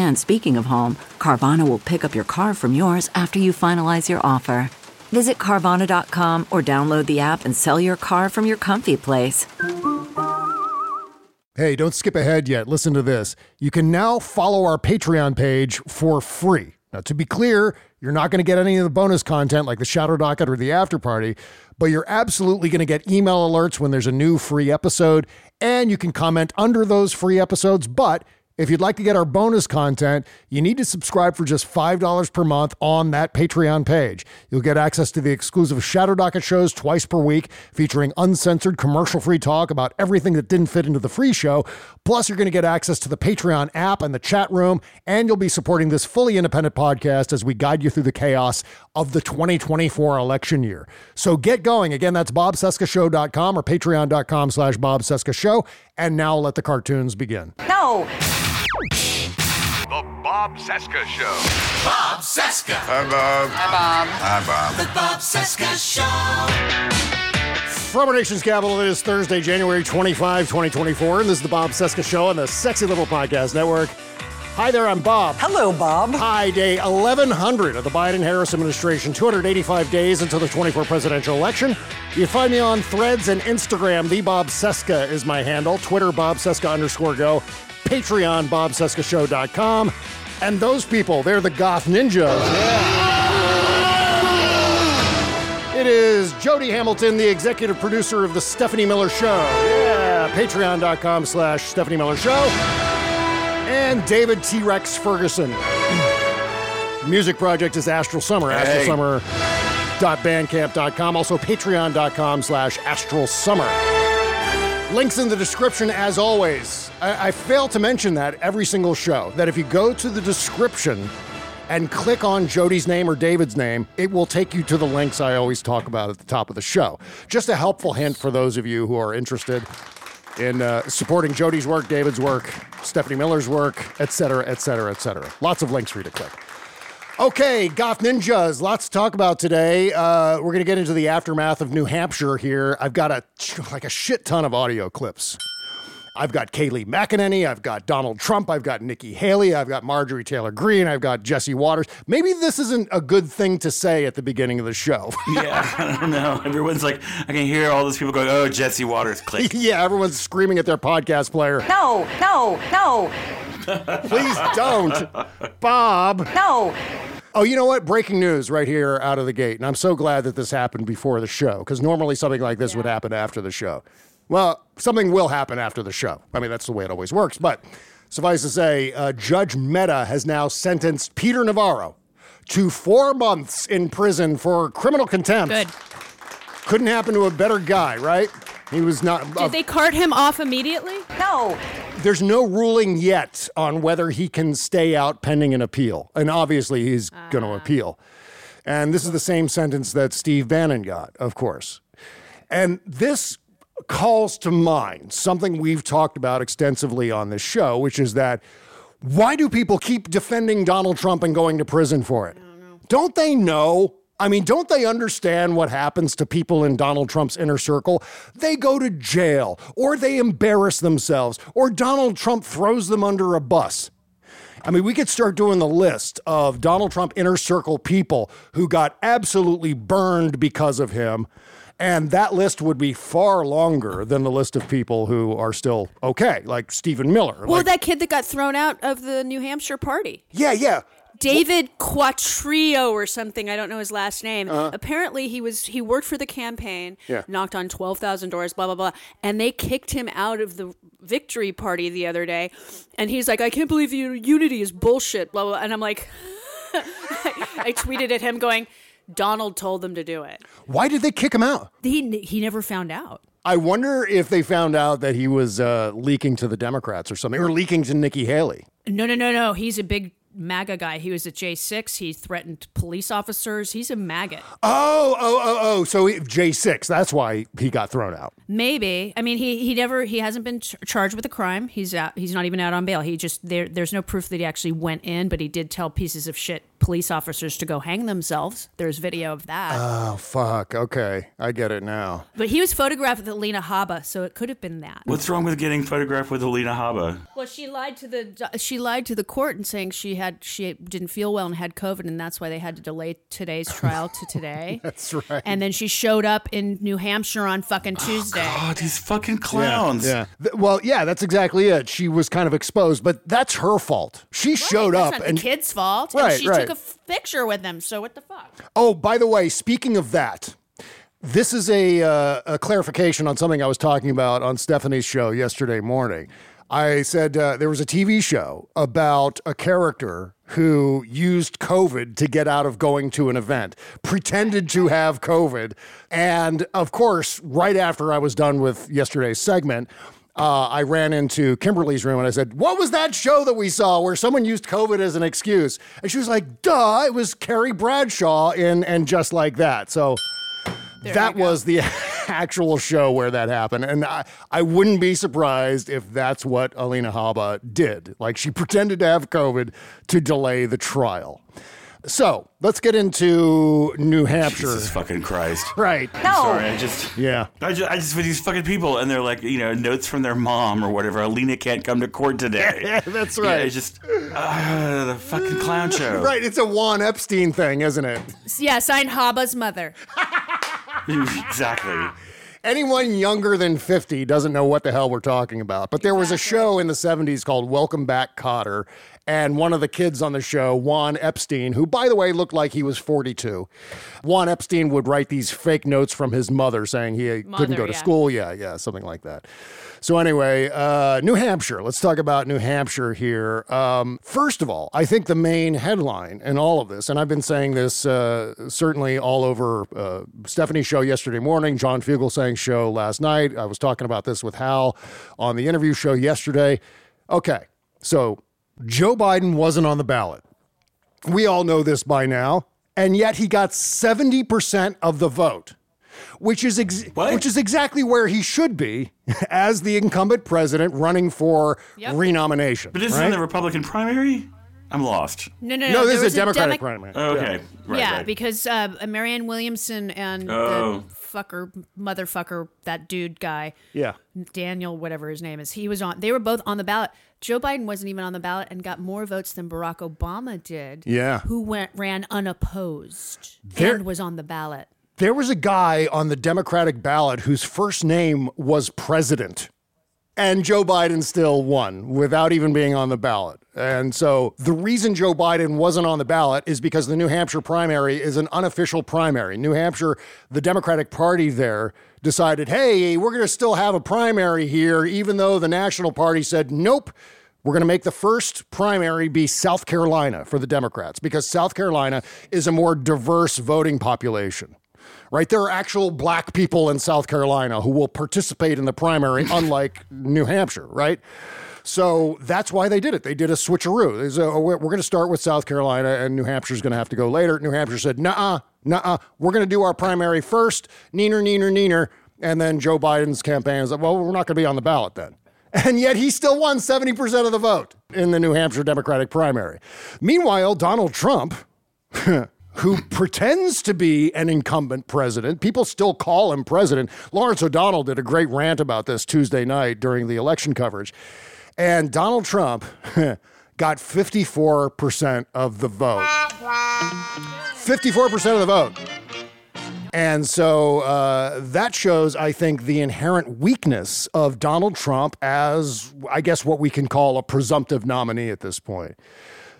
And speaking of home, Carvana will pick up your car from yours after you finalize your offer. Visit Carvana.com or download the app and sell your car from your comfy place. Hey, don't skip ahead yet. Listen to this. You can now follow our Patreon page for free. Now, to be clear, you're not going to get any of the bonus content like the Shadow Docket or the After Party, but you're absolutely going to get email alerts when there's a new free episode, and you can comment under those free episodes. But if you'd like to get our bonus content, you need to subscribe for just $5 per month on that Patreon page. You'll get access to the exclusive Shadow Docket shows twice per week, featuring uncensored, commercial free talk about everything that didn't fit into the free show. Plus, you're going to get access to the Patreon app and the chat room, and you'll be supporting this fully independent podcast as we guide you through the chaos of the 2024 election year. So get going. Again, that's bobcescashow.com or patreon.com slash bobcescashow. And now let the cartoons begin. No. The Bob Cesca Show. Bob Cesca. Hi, Bob. Hi, Bob. Hi, Bob. The Bob Cesca Show. From our nation's capital, it is Thursday, January 25, 2024, and this is the Bob Cesca Show on the Sexy Little Podcast Network. Hi there, I'm Bob. Hello, Bob. Hi, day 1100 of the Biden Harris administration, 285 days until the 24 presidential election. You find me on threads and Instagram. The Bob Cesca is my handle. Twitter, Bob Cesca underscore go. Patreon, BobCescaShow.com. And those people, they're the goth ninjas. It is Jody Hamilton, the executive producer of the Stephanie Miller Show. Yeah, patreon.com slash Stephanie Miller Show. And David T. Rex Ferguson. Music project is Astral Summer. Hey. AstralSummer.bandcamp.com. Also patreon.com slash Astral Summer. Links in the description as always. I, I fail to mention that every single show. That if you go to the description and click on Jody's name or David's name, it will take you to the links I always talk about at the top of the show. Just a helpful hint for those of you who are interested in uh, supporting Jody's work, David's work, Stephanie Miller's work, et cetera, et cetera, et cetera. Lots of links for you to click. Okay, Goth Ninjas, lots to talk about today. Uh, we're going to get into the aftermath of New Hampshire here. I've got a like a shit ton of audio clips. I've got Kayleigh McEnany, I've got Donald Trump, I've got Nikki Haley, I've got Marjorie Taylor Greene, I've got Jesse Watters. Maybe this isn't a good thing to say at the beginning of the show. Yeah, I don't know. Everyone's like, I can hear all those people going, "Oh, Jesse Watters, click." yeah, everyone's screaming at their podcast player. No, no, no, Please don't. Bob. no. Oh, you know what? Breaking news right here out of the gate. And I'm so glad that this happened before the show because normally something like this would happen after the show. Well, something will happen after the show. I mean, that's the way it always works. But suffice to say, uh, Judge Mehta has now sentenced Peter Navarro to four months in prison for criminal contempt. Good. Couldn't happen to a better guy, right? He was not. uh, Did they cart him off immediately? No. there's no ruling yet on whether he can stay out pending an appeal. And obviously, he's going to appeal. And this is the same sentence that Steve Bannon got, of course. And this calls to mind something we've talked about extensively on this show, which is that why do people keep defending Donald Trump and going to prison for it? Don't they know? I mean, don't they understand what happens to people in Donald Trump's inner circle? They go to jail, or they embarrass themselves, or Donald Trump throws them under a bus. I mean, we could start doing the list of Donald Trump inner circle people who got absolutely burned because of him. And that list would be far longer than the list of people who are still okay, like Stephen Miller. Well, like- that kid that got thrown out of the New Hampshire party. yeah, yeah. David Quattrio or something. I don't know his last name. Apparently, he was he worked for the campaign. Uh-huh. Yeah. Knocked on twelve thousand doors. Blah blah blah. And they kicked him out of the victory party the other day. And he's like, I can't believe you, unity is bullshit. Blah blah. And I'm like, I tweeted at him going, Donald told them to do it. Why did they kick him out? He he never found out. I wonder if they found out that he was uh, leaking to the Democrats or something, or leaking to Nikki Haley. No, no, no, no. He's a big MAGA guy. He was at J6. He threatened police officers. He's a maggot. Oh, oh, oh, oh. So he- J6, that's why he got thrown out. Maybe. I mean, he he never he hasn't been ch- charged with a crime. He's out. He's not even out on bail. He just there. There's no proof that he actually went in, but he did tell pieces of shit police officers to go hang themselves. There's video of that. Oh, fuck. Okay. I get it now. but he was photographed with Alina Habba, so it could have been that. What's wrong with getting photographed with Alina Habba? Well, she lied to the she lied to the court and saying she had she didn't feel well and had COVID, and that's why they had to delay today's trial to today. That's right. And then she showed up in New Hampshire on fucking Tuesday. Oh, these fucking clowns. Yeah. Th- Well, yeah, that's exactly it. She was kind of exposed, but that's her fault. She showed That's up not and the kid's fault. Right, and she right. took a f- picture with them. So what the fuck? Oh, by the way, speaking of that, this is a, uh, a clarification on something I was talking about on Stephanie's show yesterday morning. I said uh, there was a TV show about a character who used COVID to get out of going to an event, pretended to have COVID. And of course, right after I was done with yesterday's segment, uh, I ran into Kimberly's room and I said, What was that show that we saw where someone used COVID as an excuse? And she was like, Duh, it was Carrie Bradshaw in And Just Like That. So that was the actual show where that happened. And I, I wouldn't be surprised if that's what Alina Habba did. Like she pretended to have COVID to delay the trial. So let's get into New Hampshire. Jesus fucking Christ. Right. No. Sorry, I just. Yeah. I just, I just with these fucking people, and they're like, you know, notes from their mom or whatever. Alina can't come to court today. Yeah, that's Yeah, right. it's just uh, the fucking clown show. Right. It's a Juan Epstein thing, isn't it? Yeah, signed Habba's mother. exactly. Anyone younger than 50 doesn't know what the hell we're talking about. But there was a show in the 70s called Welcome Back Kotter. And one of the kids on the show, Juan Epstein, who, by the way, looked like he was 42, Juan Epstein would write these fake notes from his mother saying he couldn't go to yeah. school. Yeah, yeah, something like that. So, anyway, uh, New Hampshire. Let's talk about New Hampshire here. Um, first of all, I think the main headline in all of this, and I've been saying this uh, certainly all over uh, Stephanie's show yesterday morning, John Fugelsang's show last night. I was talking about this with Hal on the interview show yesterday. Okay, so Joe Biden wasn't on the ballot. We all know this by now, and yet he got 70% of the vote which is ex- which is exactly where he should be as the incumbent president running for Yep. renomination. But this right? is in the Republican primary? I'm lost. No, no, no. no, this is a Democratic Demo- primary. Oh, okay. Right, yeah, right. because uh, Marianne Williamson and Oh. the fucker, motherfucker, that dude guy, Yeah. Daniel, whatever his name is, he was on. They were both on the ballot. Joe Biden wasn't even on the ballot and got more votes than Barack Obama did. Yeah. who went ran unopposed There- and was on the ballot. There was a guy on the Democratic ballot whose first name was President. And Joe Biden still won without even being on the ballot. And so the reason Joe Biden wasn't on the ballot is because the New Hampshire primary is an unofficial primary. New Hampshire, the Democratic Party there decided, hey, we're going to still have a primary here, even though the National Party said, nope, we're going to make the first primary be South Carolina for the Democrats because South Carolina is a more diverse voting population right? There are actual black people in South Carolina who will participate in the primary, unlike New Hampshire, right? So that's why they did it. They did a switcheroo. They said, oh, we're going to start with South Carolina, and New Hampshire's going to have to go later. New Hampshire said, nah, nah, we're going to do our primary first, neener, neener, neener. And then Joe Biden's campaign is like, well, we're not going to be on the ballot then. And yet he still won 70% of the vote in the New Hampshire Democratic primary. Meanwhile, Donald Trump, who pretends to be an incumbent president. People still call him president. Lawrence O'Donnell did a great rant about this Tuesday night during the election coverage. And Donald Trump got 54% of the vote. 54% of the vote. And so uh, that shows, I think, the inherent weakness of Donald Trump as, I guess, what we can call a presumptive nominee at this point.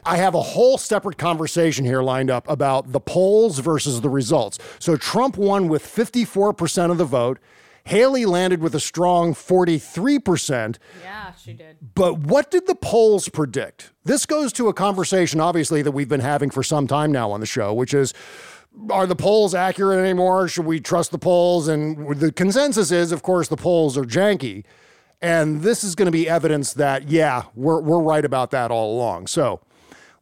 I have a whole separate conversation here lined up about the polls versus the results. So Trump won with 54% of the vote. Haley landed with a strong 43%. Yeah, she did. But what did the polls predict? This goes to a conversation, obviously, that we've been having for some time now on the show, which is are the polls accurate anymore? Should we trust the polls? And the consensus is, of course, the polls are janky. And this is going to be evidence that, yeah, we're, we're right about that all along. So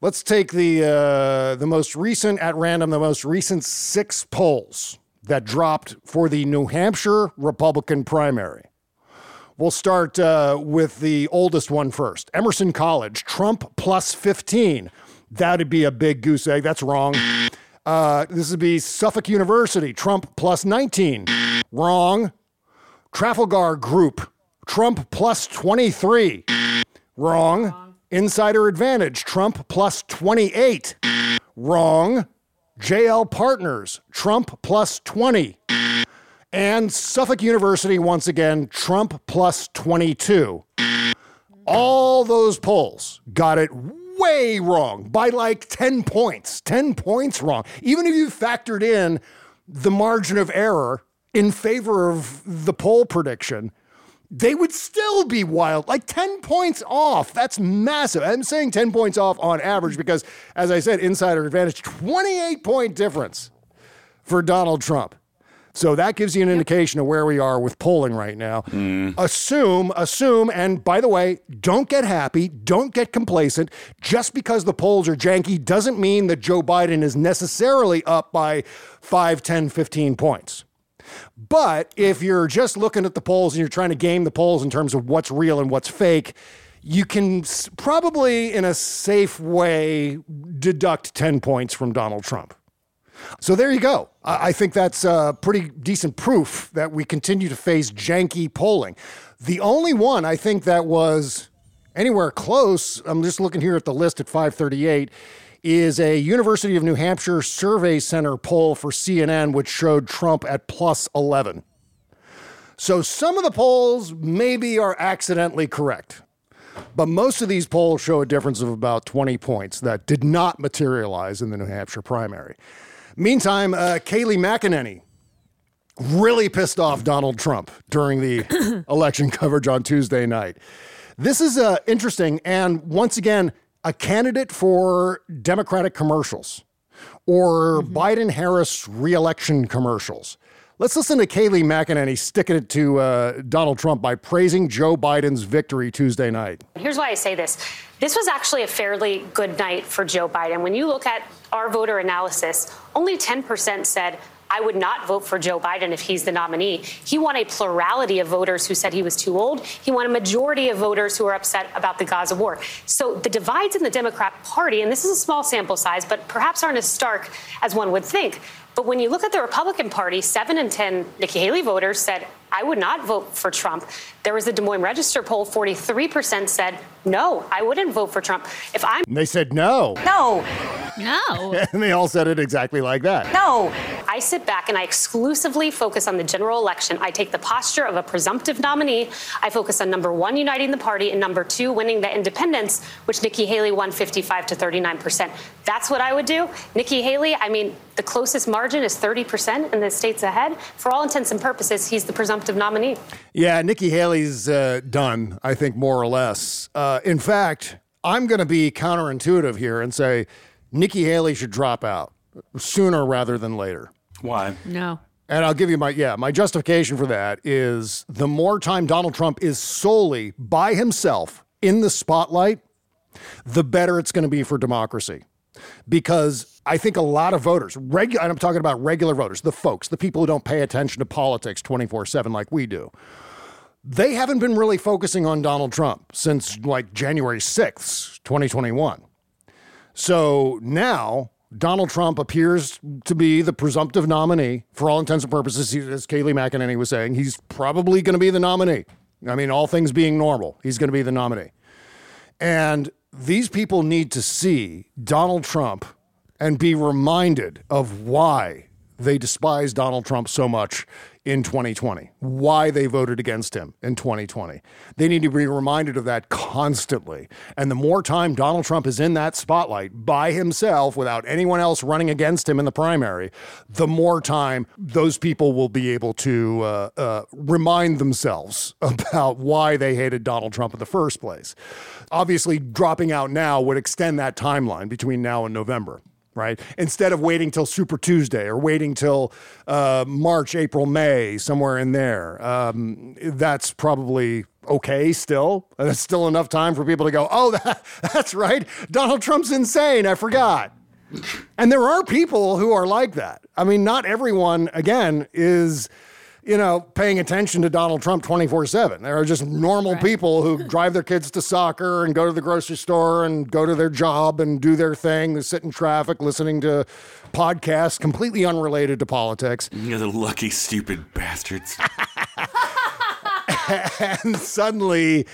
let's take the, uh, the most recent, at random, the most recent six polls that dropped for the New Hampshire Republican primary. We'll start uh, with the oldest one first Emerson College, Trump plus 15. That'd be a big goose egg. That's wrong. Uh, this would be Suffolk University, Trump plus 19. Wrong. Trafalgar Group, Trump plus 23. Wrong. Insider Advantage, Trump plus 28. Wrong. JL Partners, Trump plus 20. And Suffolk University, once again, Trump plus 22. All those polls got it way wrong by like 10 points. 10 points wrong. Even if you factored in the margin of error in favor of the poll prediction, they would still be wild, like 10 points off. That's massive. I'm saying 10 points off on average because, as I said, insider advantage, 28 point difference for Donald Trump. So that gives you an indication of where we are with polling right now. Mm. Assume, assume, and by the way, don't get happy, don't get complacent. Just because the polls are janky doesn't mean that Joe Biden is necessarily up by 5, 10, 15 points. But if you're just looking at the polls and you're trying to game the polls in terms of what's real and what's fake, you can probably, in a safe way, deduct 10 points from Donald Trump. So there you go. I I think that's uh, pretty decent proof that we continue to face janky polling. The only one I think that was anywhere close, I'm just looking here at the list at 538, is a University of New Hampshire Survey Center poll for CNN, which showed Trump at plus 11. So some of the polls maybe are accidentally correct. But most of these polls show a difference of about 20 points that did not materialize in the New Hampshire primary. Meantime, uh, Kayleigh McEnany really pissed off Donald Trump during the election coverage on Tuesday night. This is uh, interesting. And once again, a candidate for Democratic commercials or Biden Harris reelection commercials. Let's listen to Kayleigh McEnany sticking it to uh, Donald Trump by praising Joe Biden's victory Tuesday night. Here's why I say this. This was actually a fairly good night for Joe Biden. When you look at our voter analysis, only 10% said, I would not vote for Joe Biden if he's the nominee. He won a plurality of voters who said he was too old. He won a majority of voters who are upset about the Gaza war. So the divides in the Democrat Party, and this is a small sample size, but perhaps aren't as stark as one would think. But when you look at the Republican Party, seven in 10 Nikki Haley voters said, I would not vote for Trump. There was a Des Moines Register poll, 43% said, no, I wouldn't vote for Trump. If I'm And they said no. No, No. And they all said it exactly like that. no. I sit back and I exclusively focus on the general election. I take the posture of a presumptive nominee. I focus on number one, uniting the party, and number two, winning the independents, which Nikki Haley won 55 to 39 percent. That's what I would do. Nikki Haley, I mean, the closest margin is 30 percent in the states ahead. For all intents and purposes, he's the presumptive nominee. Yeah, Nikki Haley's uh, done, I think, more or less. Uh, in fact, I'm going to be counterintuitive here and say Nikki Haley should drop out sooner rather than later. Why? No. And I'll give you my yeah, my justification for that is the more time Donald Trump is solely by himself in the spotlight, the better it's going to be for democracy. Because I think a lot of voters, regular and I'm talking about regular voters, the folks, the people who don't pay attention to politics 24/7 like we do. They haven't been really focusing on Donald Trump since like January 6th, 2021. So now Donald Trump appears to be the presumptive nominee for all intents and purposes. As Kayleigh McEnany was saying, he's probably going to be the nominee. I mean, all things being normal, he's going to be the nominee. And these people need to see Donald Trump and be reminded of why they despise Donald Trump so much in 2020, why they voted against him in 2020. They need to be reminded of that constantly. And the more time Donald Trump is in that spotlight by himself without anyone else running against him in the primary, the more time those people will be able to uh, uh, remind themselves about why they hated Donald Trump in the first place. Obviously, dropping out now would extend that timeline between now and November right? Instead of waiting till Super Tuesday or waiting till uh, March, April, May, somewhere in there. Um, that's probably okay still. That's still enough time for people to go, oh, that, that's right. Donald Trump's insane. I forgot. And there are people who are like that. I mean, not everyone, again, is you know, paying attention to Donald Trump 24 7. There are just normal right. people who drive their kids to soccer and go to the grocery store and go to their job and do their thing. They sit in traffic listening to podcasts completely unrelated to politics. You're the lucky, stupid bastards. and suddenly,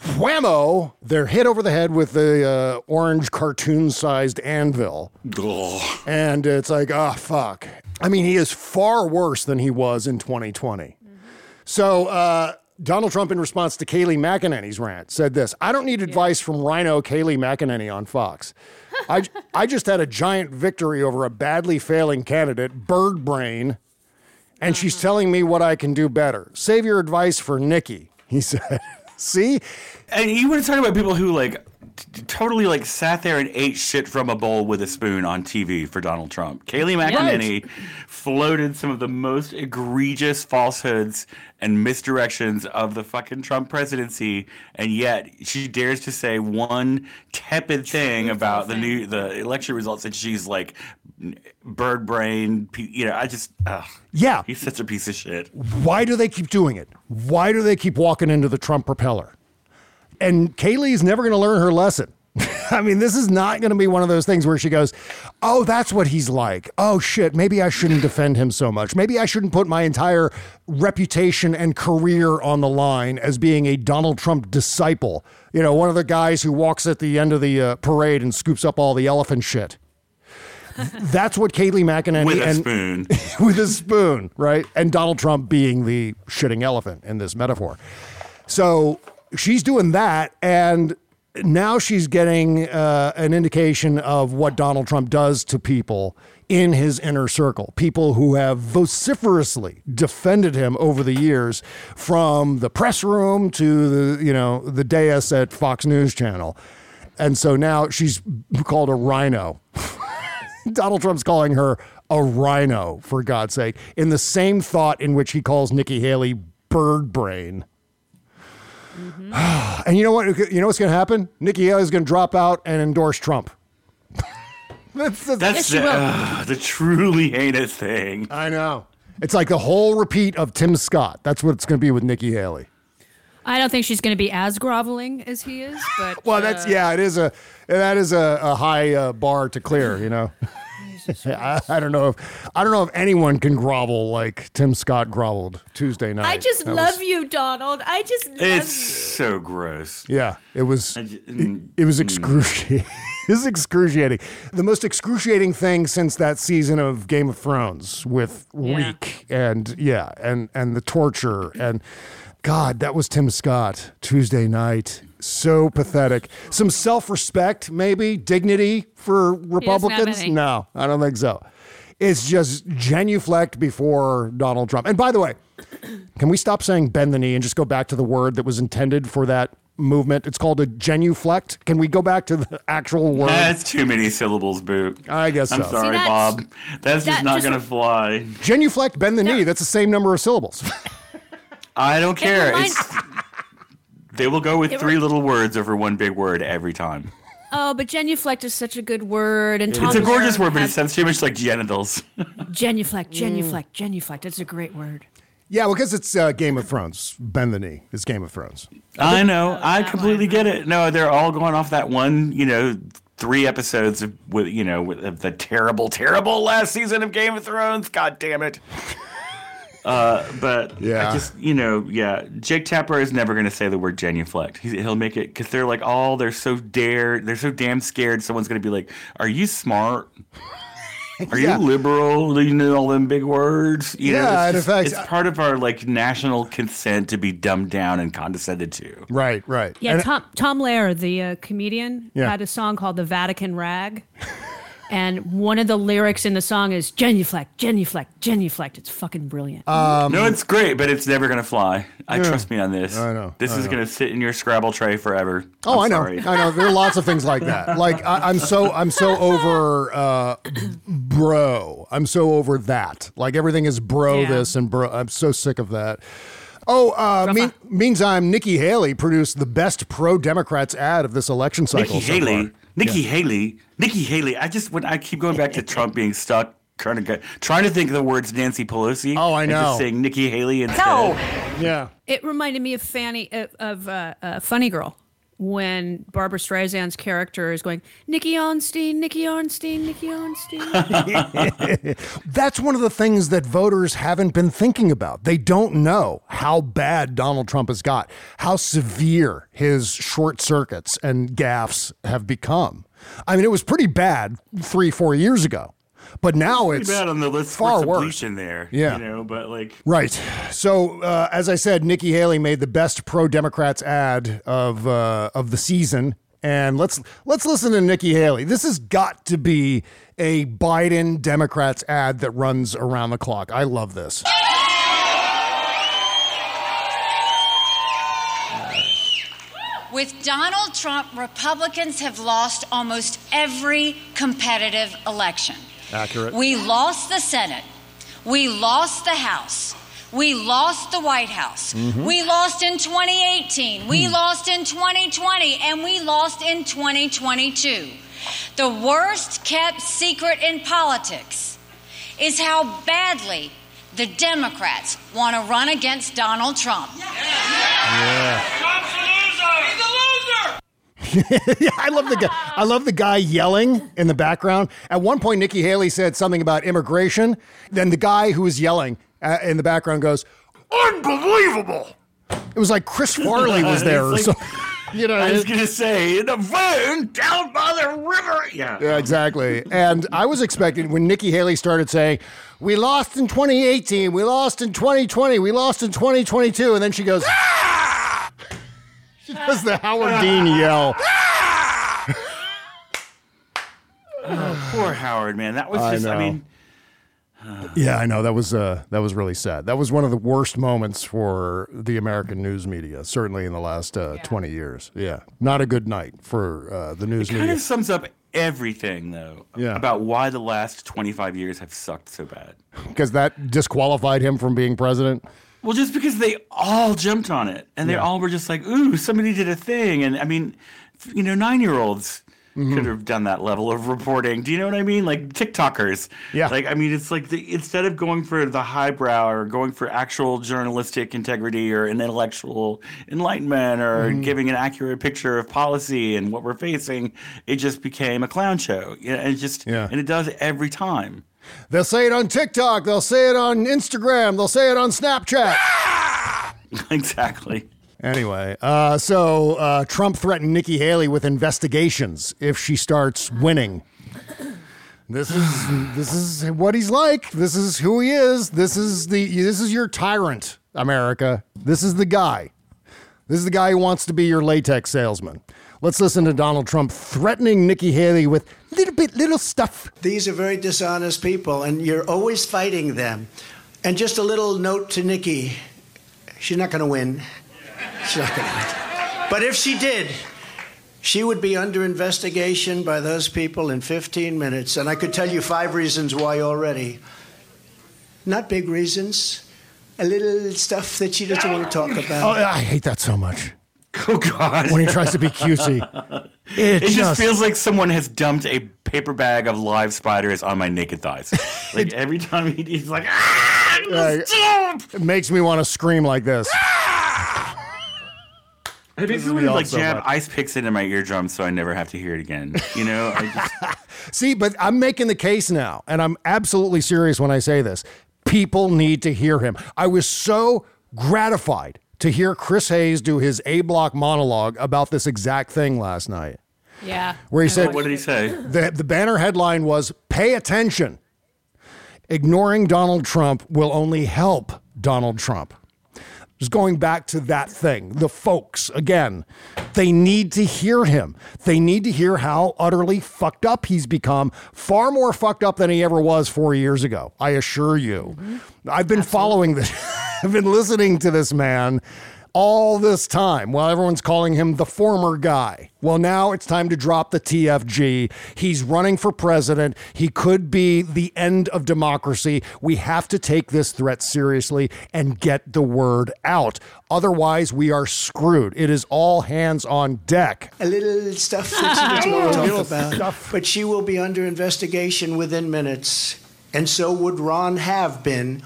whammo, they're hit over the head with the uh, orange cartoon sized anvil. Ugh. And it's like, oh, fuck. I mean, he is far worse than he was in 2020. Mm-hmm. So, uh, Donald Trump, in response to Kayleigh McEnany's rant, said this I don't need advice from RINO Kayleigh McEnany on Fox. I, I just had a giant victory over a badly failing candidate, Bird Brain, and she's telling me what I can do better. Save your advice for Nikki, he said. See? And you were talking about people who, like, t- totally like sat there and ate shit from a bowl with a spoon on TV for Donald Trump. Kayleigh McEnany right. floated some of the most egregious falsehoods and misdirections of the fucking Trump presidency, and yet she dares to say one tepid thing about the new the election results, and she's like bird brain. You know, I just ugh. yeah, he's such a piece of shit. Why do they keep doing it? Why do they keep walking into the Trump propeller? And Kayleigh's never going to learn her lesson. I mean, this is not going to be one of those things where she goes, Oh, that's what he's like. Oh, shit. Maybe I shouldn't defend him so much. Maybe I shouldn't put my entire reputation and career on the line as being a Donald Trump disciple. You know, one of the guys who walks at the end of the uh, parade and scoops up all the elephant shit. That's what Kayleigh McEnany with a and, spoon, with a spoon, right? And Donald Trump being the shitting elephant in this metaphor. So she's doing that, and now she's getting uh, an indication of what Donald Trump does to people in his inner circle. People who have vociferously defended him over the years, from the press room to the you know the dais at Fox News Channel, and so now she's called a RINO. Donald Trump's calling her a RINO, for God's sake, in the same thought in which he calls Nikki Haley bird brain. Mm-hmm. and you know what? You know what's going to happen? Nikki Haley is going to drop out and endorse Trump. that's the, that's the, uh, the truly heinous thing. I know. It's like the whole repeat of Tim Scott. That's what it's going to be with Nikki Haley. I don't think she's going to be as groveling as he is, but well, that's uh, yeah, it is a that is a, a high uh, bar to clear, you know. I, I, don't know if I don't know if anyone can grovel like Tim Scott groveled Tuesday night. I just that love was, you, Donald. I just love it's you. so gross. Yeah, it was. Just, it, it, was mm. excruciating. it was excruciating. The most excruciating thing since that season of Game of Thrones with yeah. Reek and yeah, and and the torture and God, that was Tim Scott Tuesday night. So pathetic. Some self respect, maybe dignity for Republicans. No, I don't think so. It's just genuflect before Donald Trump. And by the way, can we stop saying bend the knee and just go back to the word that was intended for that movement? It's called a genuflect. Can we go back to the actual word? That's too many syllables, Boot. I guess I'm so. sorry, See, Bob. That's just not going to fly. Genuflect, bend the knee. That's the same number of syllables. I don't care. they will go with three little words over one big word every time. Oh, but genuflect is such a good word, and Tom it's a gorgeous word, but it sounds too much like genitals. genuflect, genuflect, genuflect. That's a great word. Yeah, well, because it's uh, Game of Thrones. Bend the knee. It's Game of Thrones. I know. I completely get it. No, they're all going off that one. You know, three episodes of, with you know with the terrible, terrible last season of Game of Thrones. God damn it. Uh, but yeah, I just you know, yeah, Jake Tapper is never going to say the word genuflect. He, will make it because they're like, oh, they're so dare, they're so damn scared. Someone's going to be like, "Are you smart?" Are Yeah. you liberal? You know all them big words. You know, Yeah, it's, and in just- fact, it's part of our like national consent to be dumbed down and condescended to. Right, right. Yeah, And- Tom Tom Lehrer, the uh, comedian, Yeah. had a song called "The Vatican Rag," and one of the lyrics in the song is "genuflect, genuflect, genuflect." It's fucking brilliant. no, it's great, but it's never gonna fly. I Um, Yeah. trust me on this. I know, This I is know. gonna sit in your Scrabble tray forever. Oh, I'm I know. sorry. I know. There are lots of things like that. Like I, I'm so I'm so over uh, bro. I'm so over that. Like everything is bro Yeah. this and bro. I'm so sick of that. Oh, uh, mean, meantime, Nikki Haley produced the best pro Democrats ad of this election cycle. Nikki so Haley, far. Nikki Haley, Nikki Haley. I just when I keep going back to Trump being stuck, trying to get, trying to think of the words Nancy Pelosi. Oh, I and know. Just saying Nikki Haley instead. No. Yeah. It reminded me of Fanny of, of uh, uh, Funny Girl when Barbra Streisand's character is going Nicky Arnstein, Nicky Arnstein, Nicky Arnstein. That's one of the things that voters haven't been thinking about. They don't know how bad Donald Trump has got, how severe his short circuits and gaffes have become. I mean, it was pretty bad three, four years ago, but now Pretty it's bad on the list. far Far worse. in there. Yeah. you know, but like Right. So, uh, as I said, Nikki Haley made the best pro Democrats ad of uh, of the season, and let's let's listen to Nikki Haley. This has got to be a Biden Democrats ad that runs around the clock. I love this. With Donald Trump, Republicans have lost almost every competitive election. Accurate. We lost the Senate. We lost the House. We lost the White House. Mhm. We lost in 2018. We lost in 2020. And we lost in 2022. The worst kept secret in politics is how badly the Democrats want to run against Donald Trump. yeah, I love the guy. I love the guy yelling in the background. At one point, Nikki Haley said something about immigration. Then the guy who was yelling uh, in the background goes, "Unbelievable!" It was like Chris Farley was there, like- something. You know, I was gonna say in the van down by the river. Yeah. Yeah, exactly. And I was expecting when Nikki Haley started saying, "We lost in 2018, we lost in 2020, we lost in 2022," and then she goes, "Ah!" She does the Howard Dean yell. Oh, poor Howard, man. That was I just. I, know. mean, Yeah, I know that was uh, that was really sad. That was one of the worst moments for the American news media, certainly in the last uh, 20 years. Yeah, not a good night for uh, the news it kind media. of sums up everything though Yeah. about why the last 25 years have sucked so bad. because that disqualified him from being president. Well, just because they all jumped on it and they Yeah. all were just like, "Ooh, somebody did a thing," and I mean, you know, nine-year-olds Mm-hmm. could have done that level of reporting. Do you know what I mean? Like TikTokers. Yeah. Like I mean, it's like the, instead of going for the highbrow or going for actual journalistic integrity or an intellectual enlightenment or Mm-hmm. giving an accurate picture of policy and what we're facing, it just became a clown show. Yeah, and it just Yeah. and it does every time. They'll say it on TikTok. They'll say it on Instagram. They'll say it on Snapchat. exactly. Anyway, uh, so uh, Trump threatened Nikki Haley with investigations if she starts winning. This is this is what he's like. This is who he is. This is the this is your tyrant, America. This is the guy. This is the guy who wants to be your latex salesman. Let's listen to Donald Trump threatening Nikki Haley with little bit little stuff. These are very dishonest people, and you're always fighting them. And just a little note to Nikki she's not going to win. She's not going to. But if she did, she would be under investigation by those people in 15 minutes. And I could tell you five reasons why already. Not big reasons, a little stuff that she doesn't want to talk about. Oh, about. I hate that so much. Oh God! When he tries to be cusy, it, It, just, just feels like someone has dumped a paper bag of live spiders on my naked thighs. Like every time he, he's like, ah, Like, it makes me want to scream like this. it makes pisses me me to like so jam much. ice picks into my eardrums so I never have to hear it again. You know, I just, See, but I'm making the case now, and I'm absolutely serious when I say this. People need to hear him. I was so gratified to hear Chris Hayes do his A block monologue about this exact thing last night, Yeah. where he said, what did he say? The, the banner headline was Pay attention. ignoring Donald Trump will only help Donald Trump. Just going back to that thing, the folks, again, they need to hear him. They need to hear how utterly fucked up he's become, far more fucked up than he ever was four years ago. I assure you. Mm-hmm. I've been following this, I've been listening to this man all this time while everyone's calling him the former guy. Well, now it's time to drop the TFG. He's running for president. He could be the end of democracy. We have to take this threat seriously and get the word out. Otherwise, we are screwed. It is all hands on deck. A little stuff that she doesn't want to talk about. But she will be under investigation within minutes. And so would Ron have been.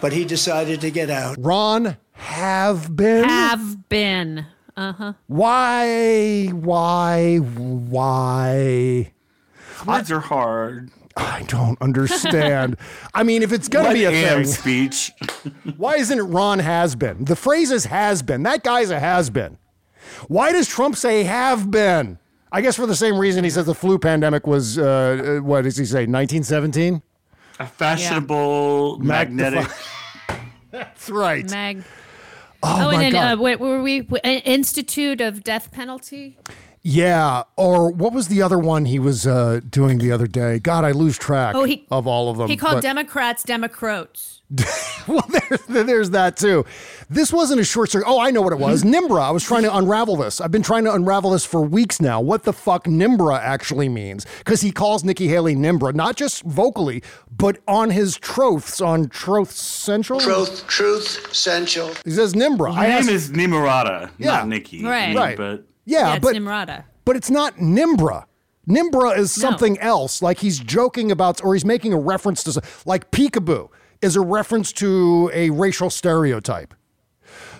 But he decided to get out. Ron have been? Have been. Uh huh. Why? Why? Why? Words are hard. I don't understand. I mean, if it's gonna Let be a thing, speech. why isn't it Ron has been? The phrase is has been. That guy's a has been. Why does Trump say have been? I guess for the same reason he says the flu pandemic was uh, uh, what does he say? 1917. A fashionable, magnetic. That's right. Mag. Oh, my and then God. uh, what were we? uh, Institute of Death Penalty. Yeah. Or what was the other one he was uh, doing the other day? God, I lose track Oh, he- of all of them. He called but- Democrats Democroats. well, there's, there's that too. This wasn't a short circuit. Oh, I know what it was. Nimbra. I was trying to unravel this. I've been trying to unravel this for weeks now. What the fuck Nimbra actually means? Because he calls Nikki Haley Nimbra, not just vocally, but on his troths on Troth Central. Truth, truth, essential. He says Nimbra. Her I name asked- is Nimrata, Yeah. not Nikki. Right. I mean, Right. But yeah, it's but Nimrata. but it's not Nimbra. Nimbra is No. something else. Like he's joking about, or he's making a reference to, some- like peekaboo is a reference to a racial stereotype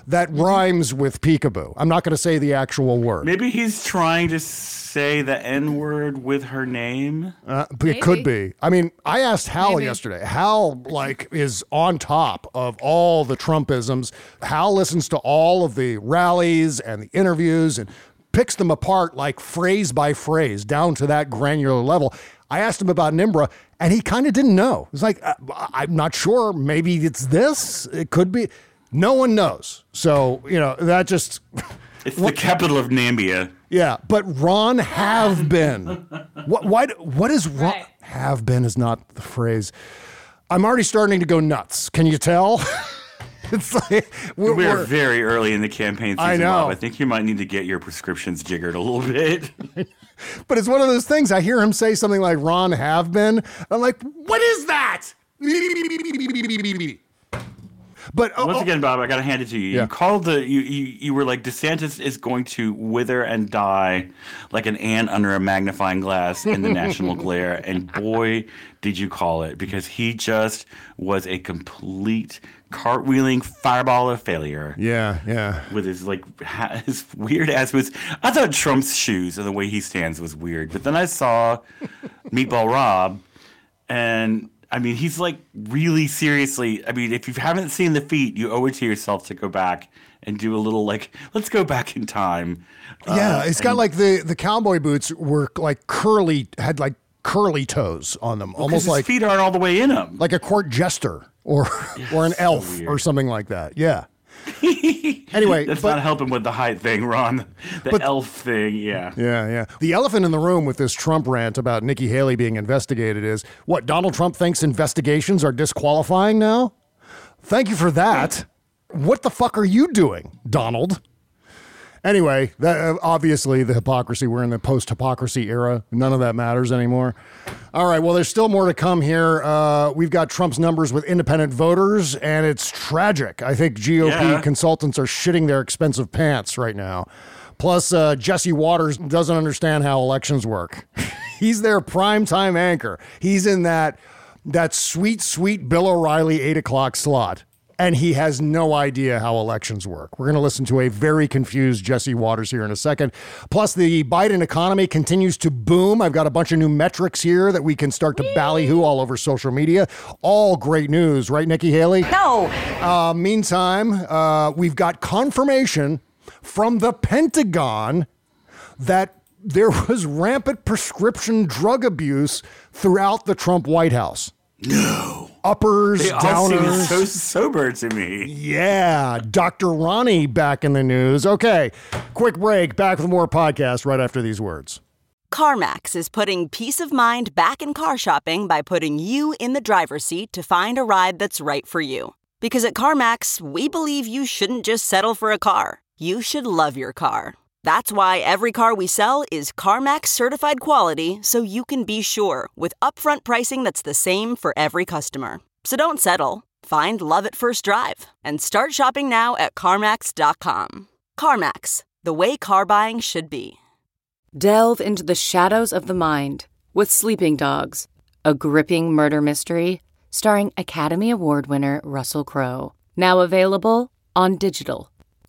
that rhymes with peekaboo. I'm not going to say the actual word. maybe he's trying to say the N word with her name. Uh, it could be. I mean, I asked Hal Maybe. yesterday. Hal like is on top of all the Trumpisms. Hal listens to all of the rallies and the interviews and picks them apart like phrase by phrase down to that granular level. I asked him about Nimbra, and he kind of didn't know. He's like, uh, I'm not sure. Maybe it's this. It could be. No one knows. So you know that just. It's the capital of Nambia. Yeah, but Ron have been. what? Why? What is Ron Right. have been? Is not the phrase. I'm already starting to go nuts. Can you tell? it's like we're, We are we're- very early in the campaign season. I know. Bob. I think you might need to get your prescriptions jiggered a little bit. but it's one of those things. I hear him say something like Ron have been. I'm like, what is that? But oh, Once oh, again, Bob, I gotta hand it to you. Yeah. You called the you, you you were like DeSantis is going to wither and die like an ant under a magnifying glass in the national glare, and boy, did you call it because he just was a complete cartwheeling fireball of failure. yeah, yeah. With his like ha- his weird ass was, I thought Trump's shoes and the way he stands was weird, but then I saw Meatball Ron, and I mean he's like really seriously. I mean, if you haven't seen the feet, you owe it to yourself to go back and do a little like let's go back in time. Yeah, Uh, it's got like the the cowboy boots were like curly, had like curly toes on them, almost his like feet aren't all the way in them. like a court jester or or an elf or something like that. Yeah. Anyway, That's but- not helping with the height thing, Ron. The But- elf thing, yeah. Yeah, yeah. The elephant in the room with this Trump rant about Nikki Haley being investigated is what Donald Trump thinks investigations are disqualifying now? Thank you for that. What the fuck are you doing, Donald? Anyway, that, uh, obviously the hypocrisy. We're in the post-hypocrisy era. None of that matters anymore. All right. Well, there's still more to come here. Uh, we've got Trump's numbers with independent voters, and it's tragic. I think GOP Yeah. consultants are shitting their expensive pants right now. Plus, uh, Jesse Watters doesn't understand how elections work. He's their primetime anchor. He's in that that sweet, sweet Bill O'Reilly eight o'clock slot and he has no idea how elections work. We're going to listen to a very confused Jesse Watters here in a second. Plus, the Biden economy continues to boom. I've got a bunch of new metrics here that we can start to ballyhoo all over social media. All great news, right, Nikki Haley? No. Uh, meantime, uh, we've got confirmation from the Pentagon that there was rampant prescription drug abuse throughout the Trump White House. No. Uppers, They all seem downers. so sober to me. Yeah, Dr. Ronny back in the news. Okay, quick break. Back with more podcast right after these words. CarMax is putting peace of mind back in car shopping by putting you in the driver's seat to find a ride that's right for you. Because at CarMax, we believe you shouldn't just settle for a car, you should love your car. That's why every car we sell is CarMax certified quality so you can be sure with upfront pricing that's the same for every customer. So don't settle. Find love at first drive and start shopping now at CarMax.com. CarMax, the way car buying should be. Delve into the shadows of the mind with Sleeping Dogs, a gripping murder mystery starring Academy Award winner Russell Crowe. Now available on digital.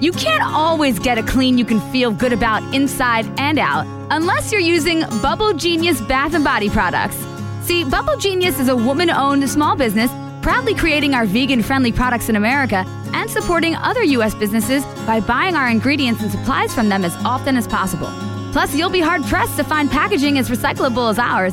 You can't always get a clean you can feel good about inside and out unless you're using Bubble Genius bath and body products. See, Bubble Genius is a woman owned small business proudly creating our vegan friendly products in America and supporting other U.S. businesses by buying our ingredients and supplies from them as often as possible. Plus, you'll be hard pressed to find packaging as recyclable as ours.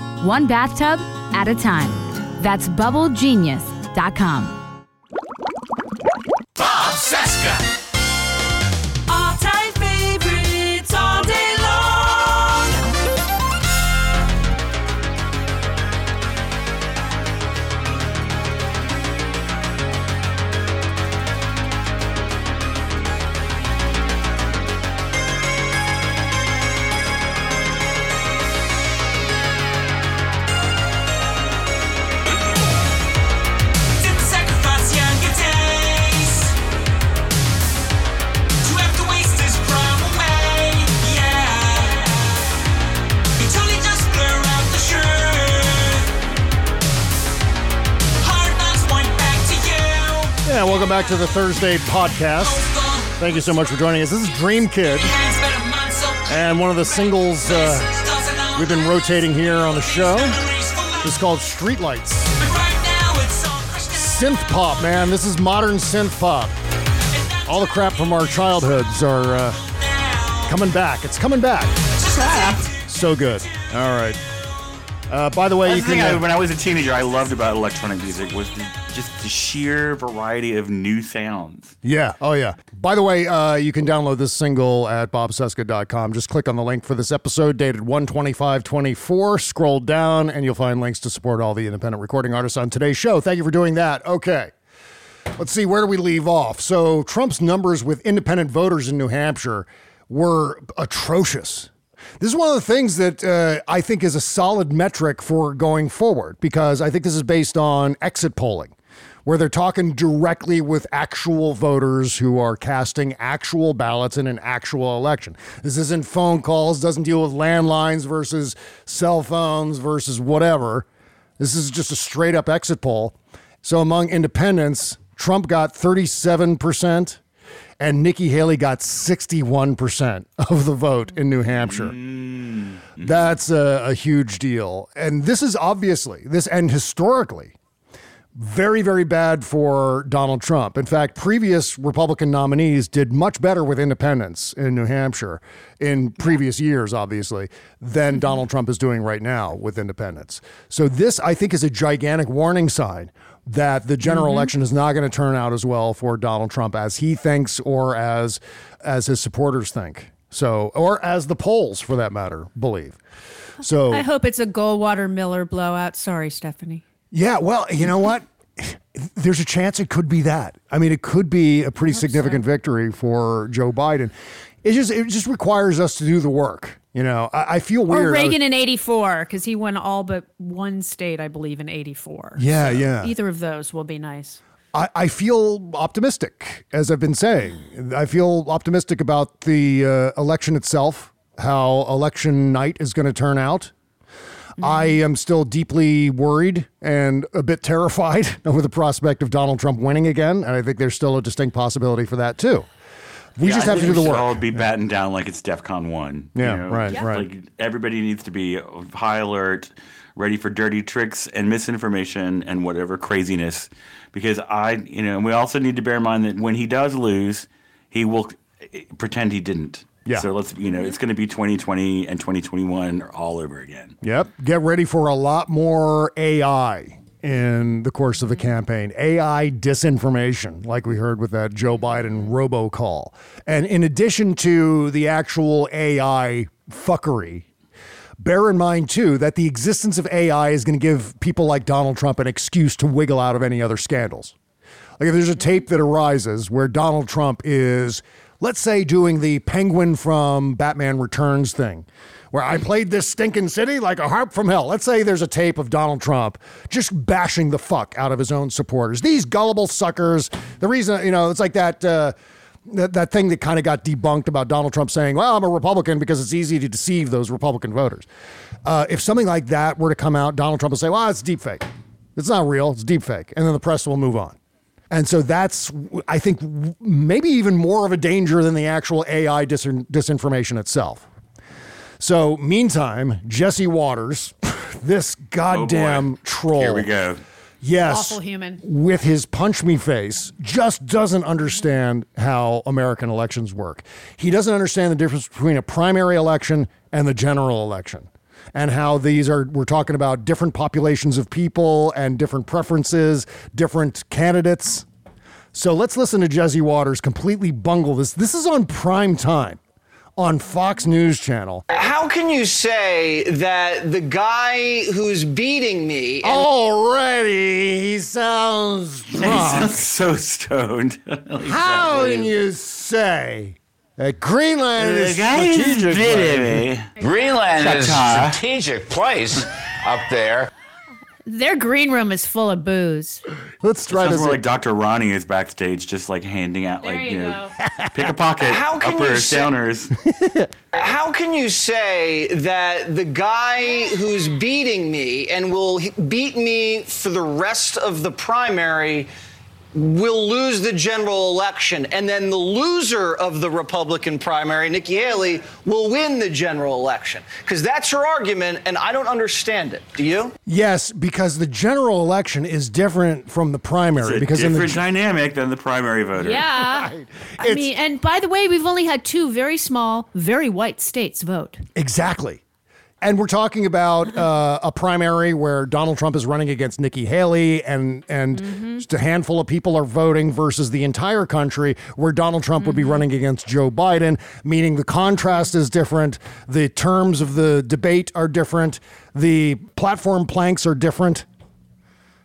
one bathtub at a time. That's bubblegenius.com. Bob Cesca. To the Thursday podcast. Thank you so much for joining us. This is Dreamkid, and one of the singles uh, we've been rotating here on the show is called Streetlights. Synth pop, man. This is modern synth pop. All the crap from our childhoods are uh, coming back. It's coming back. So good. All right. Uh, by the way, That's you the thing can. I, uh, when I was a teenager, I loved about electronic music was the, just the sheer variety of new sounds. Yeah. Oh, yeah. By the way, uh, you can download this single at bobcesca.com. Just click on the link for this episode dated 12524. Scroll down, and you'll find links to support all the independent recording artists on today's show. Thank you for doing that. Okay. Let's see, where do we leave off? So, Trump's numbers with independent voters in New Hampshire were atrocious. This is one of the things that uh, I think is a solid metric for going forward because I think this is based on exit polling, where they're talking directly with actual voters who are casting actual ballots in an actual election. This isn't phone calls, doesn't deal with landlines versus cell phones versus whatever. This is just a straight up exit poll. So among independents, Trump got 37%, and Nikki Haley got 61% of the vote in New Hampshire. Mm. That's a, a huge deal. And this is obviously, this and historically, very, very bad for Donald Trump. In fact, previous Republican nominees did much better with independents in New Hampshire in previous years, obviously, than Donald Trump is doing right now with independents. So, this, I think, is a gigantic warning sign that the general Mhm. election is not going to turn out as well for Donald Trump as he thinks or as as his supporters think. So, or as the polls, for that matter, believe. So, I hope it's a Goldwater Miller blowout. Sorry, Stephanie. Yeah, well, you know what? there's a chance it could be that. I mean, it could be a pretty significant victory for Joe Biden. It just it just requires us to do the work. You know, I, I feel weird. Or I was- Reagan in 84, because he won all but one state, I believe, in 84. Yeah, yeah. Either of those will be nice. I, I feel optimistic, as I've been saying. I feel optimistic about the uh, election itself, how election night is going to turn out. I am still deeply worried and a bit terrified over the prospect of Donald Trump winning again. And I think there's still a distinct possibility for that, too. We Yeah, just I have to do the work. all be battened down like it's DEFCON one. you Yeah, know? right, Yeah. right. Like everybody needs to be high alert, ready for dirty tricks and misinformation and whatever craziness. Because I, you know, and we also need to bear in mind that when he does lose, he will eh, pretend he didn't. Yeah. So let's, you know, it's going to be 2020 and 2021 all over again. Yep. Get ready for a lot more AI in the course of the campaign. AI disinformation, like we heard with that Joe Biden robocall. And in addition to the actual AI fuckery, bear in mind too that the existence of AI is going to give people like Donald Trump an excuse to wiggle out of any other scandals. Like if there's a tape that arises where Donald Trump is, let's say, doing the penguin from Batman Returns thing, where I played this stinking city like a harp from hell. Let's say there's a tape of Donald Trump just bashing the fuck out of his own supporters. These gullible suckers. The reason, you know, it's like that. Uh, that, that thing that kind of got debunked about Donald Trump saying, well, I'm a Republican because it's easy to deceive those Republican voters. Uh, if something like that were to come out, Donald Trump will say, well, it's deep fake. It's not real. It's deep fake. And then the press will move on. And so that's, I think, maybe even more of a danger than the actual AI dis- disinformation itself. So, meantime, Jesse Watters, this goddamn oh, troll. Here we go. Yes. Awful human. With his punch me face, just doesn't understand how American elections work. He doesn't understand the difference between a primary election and the general election. And how these are, we're talking about different populations of people and different preferences, different candidates. So let's listen to Jesse Watters completely bungle this. This is on prime time on Fox News Channel. How can you say that the guy who's beating me and Already, he sounds drunk. He sounds so stoned. How can you say that Greenland is The is strategic? bidding me. Greenland is a strategic place up there. Their green room is full of booze. Let's Sounds more like Dr. Ronny is backstage, just like handing out, like, you, know, pick a pocket, How can you uppers, say- downers. how can you say that the guy who's beating me and will beat me for the rest of the primary will lose the general election and then the loser of the Republican primary, Nikki Haley, will win the general election? Because that's her argument and I don't understand it. Do you? Yes, because the general election is different from the primary. It's a because in different the dynamic than the primary voter. Yeah. I mean, and by the way, we've only had two very small, very white states vote. Exactly. And we're talking about uh, a primary where Donald Trump is running against Nikki Haley, and and Mm-hmm. just a handful of people are voting versus the entire country, where Donald Trump would be Mm-hmm. running against Joe Biden. Meaning the contrast is different, the terms of the debate are different, the platform planks are different.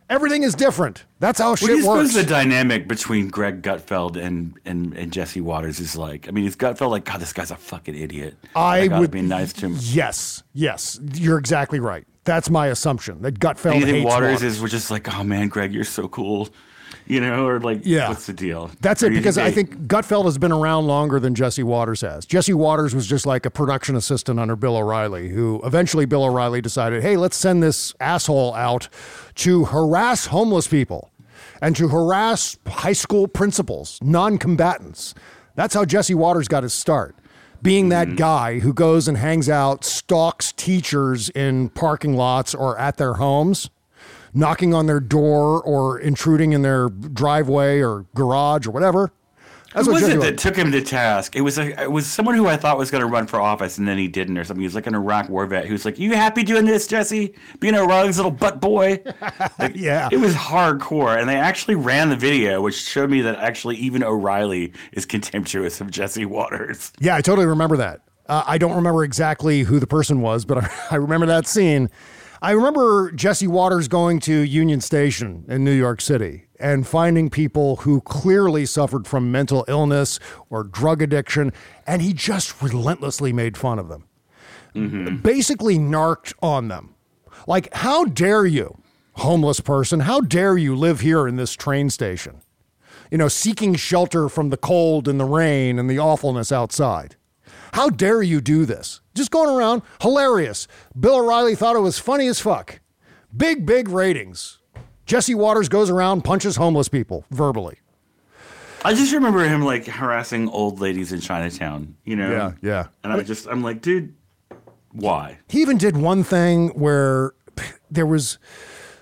Everything is different. That's how shit suppose works. the dynamic between Greg Gutfeld and, and, and Jesse Watters is like? I mean, is Gutfeld like, God, this guy's a fucking idiot. I gotta would be nice to him. Yes, yes, you're exactly right. That's my assumption. That Gutfeld Do you think hates Watters, Watters. is we're just like, oh man, Greg, you're so cool, you know, or like, Yeah. what's the deal? That's it because I think Gutfeld has been around longer than Jesse Watters has. Jesse Watters was just like a production assistant under Bill O'Reilly, who eventually Bill O'Reilly decided, hey, let's send this asshole out to harass homeless people and to harass high school principals, non combatants. That's how Jesse Watters got his start. Being that mm-hmm. guy who goes and hangs out, stalks teachers in parking lots or at their homes knocking on their door or intruding in their driveway or garage or whatever. That's Who was it was. that took him to task? It was a, it was someone who I thought was going to run for office and then he didn't or something. He was like an Iraq war vet. He was like, "You happy doing this, Jesse? Being a O'Reilly's little butt boy?" Like, yeah, it was hardcore, and they actually ran the video, which showed me that actually even O'Reilly is contemptuous of Jesse Watters. Yeah, I totally remember that. Uh, I don't remember exactly who the person was, but I, I remember that scene. I remember Jesse Watters going to Union Station in New York City and finding people who clearly suffered from mental illness or drug addiction, and he just relentlessly made fun of them. Mm-hmm. Basically, narked on them. Like, how dare you, homeless person? How dare you live here in this train station? You know, seeking shelter from the cold and the rain and the awfulness outside. How dare you do this? Just going around, hilarious. Bill O'Reilly thought it was funny as fuck. Big, big ratings. Jesse Watters goes around, punches homeless people verbally. I just remember him like harassing old ladies in Chinatown, you know? Yeah, yeah. And I just, I'm like, dude, why? He even did one thing where there was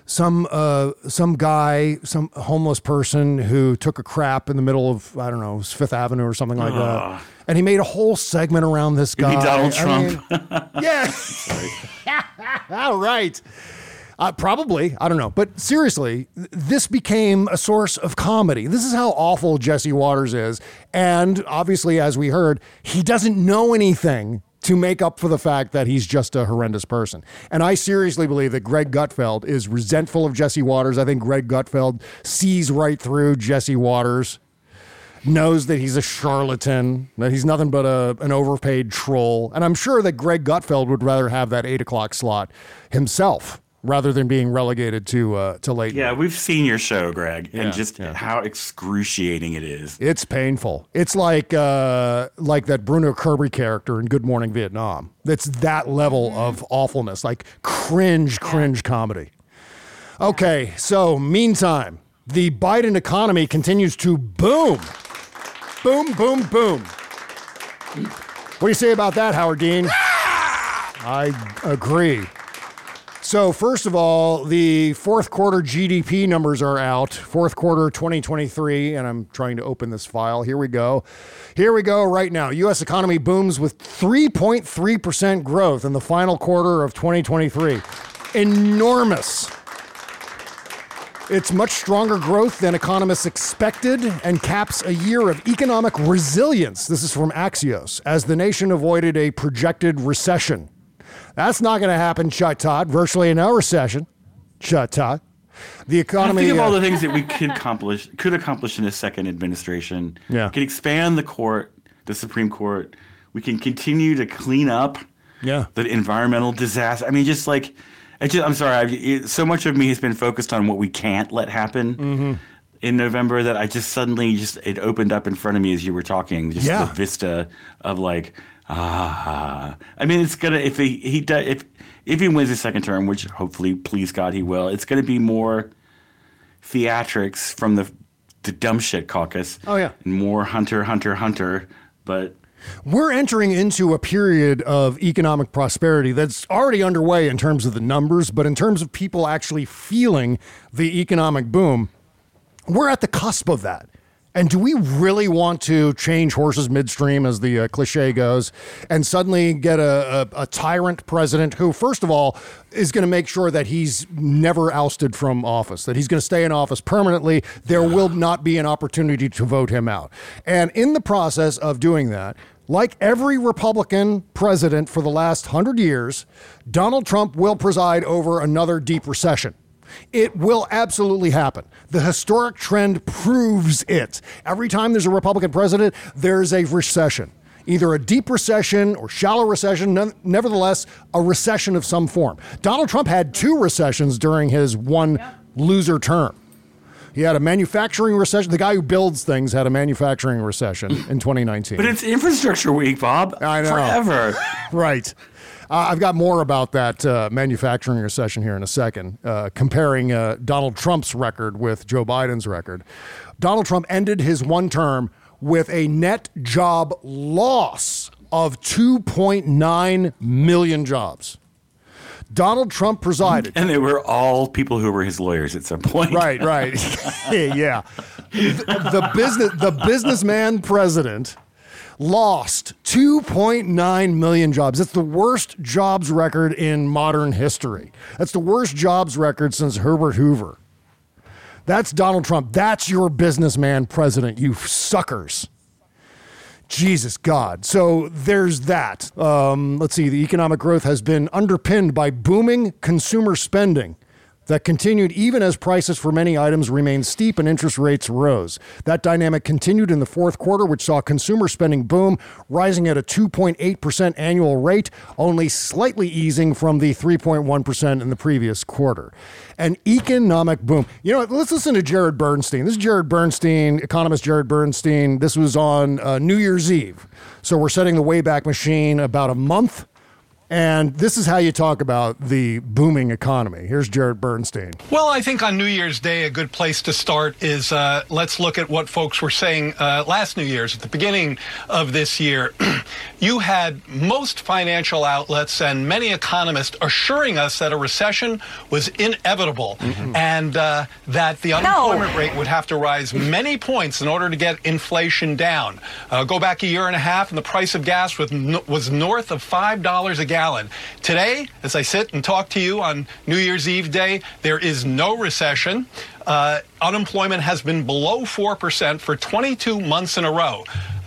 some uh, some guy, some homeless person who took a crap in the middle of I don't know Fifth Avenue or something like that, and he made a whole segment around this guy. Donald I Trump? mean, yeah. All right. Uh, probably. I don't know. But seriously, th- this became a source of comedy. This is how awful Jesse Watters is. And obviously, as we heard, he doesn't know anything to make up for the fact that he's just a horrendous person. And I seriously believe that Greg Gutfeld is resentful of Jesse Watters. I think Greg Gutfeld sees right through Jesse Watters knows that he's a charlatan, that he's nothing but a, an overpaid troll. And I'm sure that Greg Gutfeld would rather have that eight o'clock slot himself rather than being relegated to uh, to late. Yeah, we've seen your show, Greg, Yeah, and just how excruciating it is. It's painful. It's like uh, like that Bruno Kirby character in Good Morning Vietnam. It's that level of awfulness, like cringe, cringe comedy. Okay, so meantime, the Biden economy continues to boom, boom, boom, boom. What do you say about that, Howard Dean? Ah! I agree. So, first of all, the fourth quarter GDP numbers are out. Fourth quarter 2023, and I'm trying to open this file. Here we go. Here we go right now. U.S. economy booms with 3.3% growth in the final quarter of 2023. Enormous. It's much stronger growth than economists expected and caps a year of economic resilience. This is from Axios, as the nation avoided a projected recession. That's not going to happen, Chuck Todd. Virtually no recession. Chuck Todd. The I economy. think of all uh, the things that we could accomplish, could accomplish in a second administration. Yeah. we can expand the court, the Supreme Court. We can continue to clean up. Yeah. the environmental disaster. I mean, just like, I just, I'm sorry. I, it, so much of me has been focused on what we can't let happen Mhm. in November that I just suddenly just it opened up in front of me as you were talking. Just Yeah. the vista of like, ah. I mean, it's gonna if he he does if if he wins his second term, which hopefully, please God, he will. It's gonna be more theatrics from the the dumb shit caucus. Oh, yeah. and more Hunter, Hunter, Hunter. But We're entering into a period of economic prosperity that's already underway in terms of the numbers, but in terms of people actually feeling the economic boom, we're at the cusp of that. And do we really want to change horses midstream, as the uh, cliche goes, and suddenly get a, a, a tyrant president who, first of all, is going to make sure that he's never ousted from office, that he's going to stay in office permanently? There will not be an opportunity to vote him out. And in the process of doing that, like every Republican president for the last hundred years, Donald Trump will preside over another deep recession. It will absolutely happen. The historic trend proves it. Every time there's a Republican president, there's a recession. Either a deep recession or shallow recession, nevertheless, a recession of some form. Donald Trump had two recessions during his one loser term. He had a manufacturing recession. The guy who builds things had a manufacturing recession in 2019. but it's infrastructure week, Bob. I know. forever. right. Uh, I've got more about that uh, manufacturing recession here in a second, uh, comparing uh, Donald Trump's record with Joe Biden's record. Donald Trump ended his one term with a net job loss of 2.9 million jobs. Donald Trump presided. And they were all people who were his lawyers at some point. Right, right. yeah. The, the business the businessman president lost 2.9 million jobs. That's the worst jobs record in modern history. That's the worst jobs record since Herbert Hoover. That's Donald Trump. That's your businessman president, you suckers. Jesus God. So there's that. Um, let's see. The economic growth has been underpinned by booming consumer spending that continued even as prices for many items remained steep and interest rates rose. That dynamic continued in the fourth quarter, which saw consumer spending boom, rising at a 2.8% annual rate, only slightly easing from the 3.1% in the previous quarter. An economic boom. You know? Let's listen to Jared Bernstein. This is Jared Bernstein, economist Jared Bernstein. This was on uh, New Year's Eve. So we're setting the Wayback Machine about a month. And this is how you talk about the booming economy. Here's Jared Bernstein. Well, I think on New Year's Day, a good place to start is uh, let's look at what folks were saying uh, last New Year's at the beginning of this year. you had most financial outlets and many economists assuring us that a recession was inevitable and uh, that the unemployment rate would have to rise many points in order to get inflation down. Uh, go back a year and a half, and the price of gas was, was north of $5 a gallon. Today, as I sit and talk to you on New Year's Eve day, there is no recession. Uh, unemployment has been below 4% for 22 months in a row.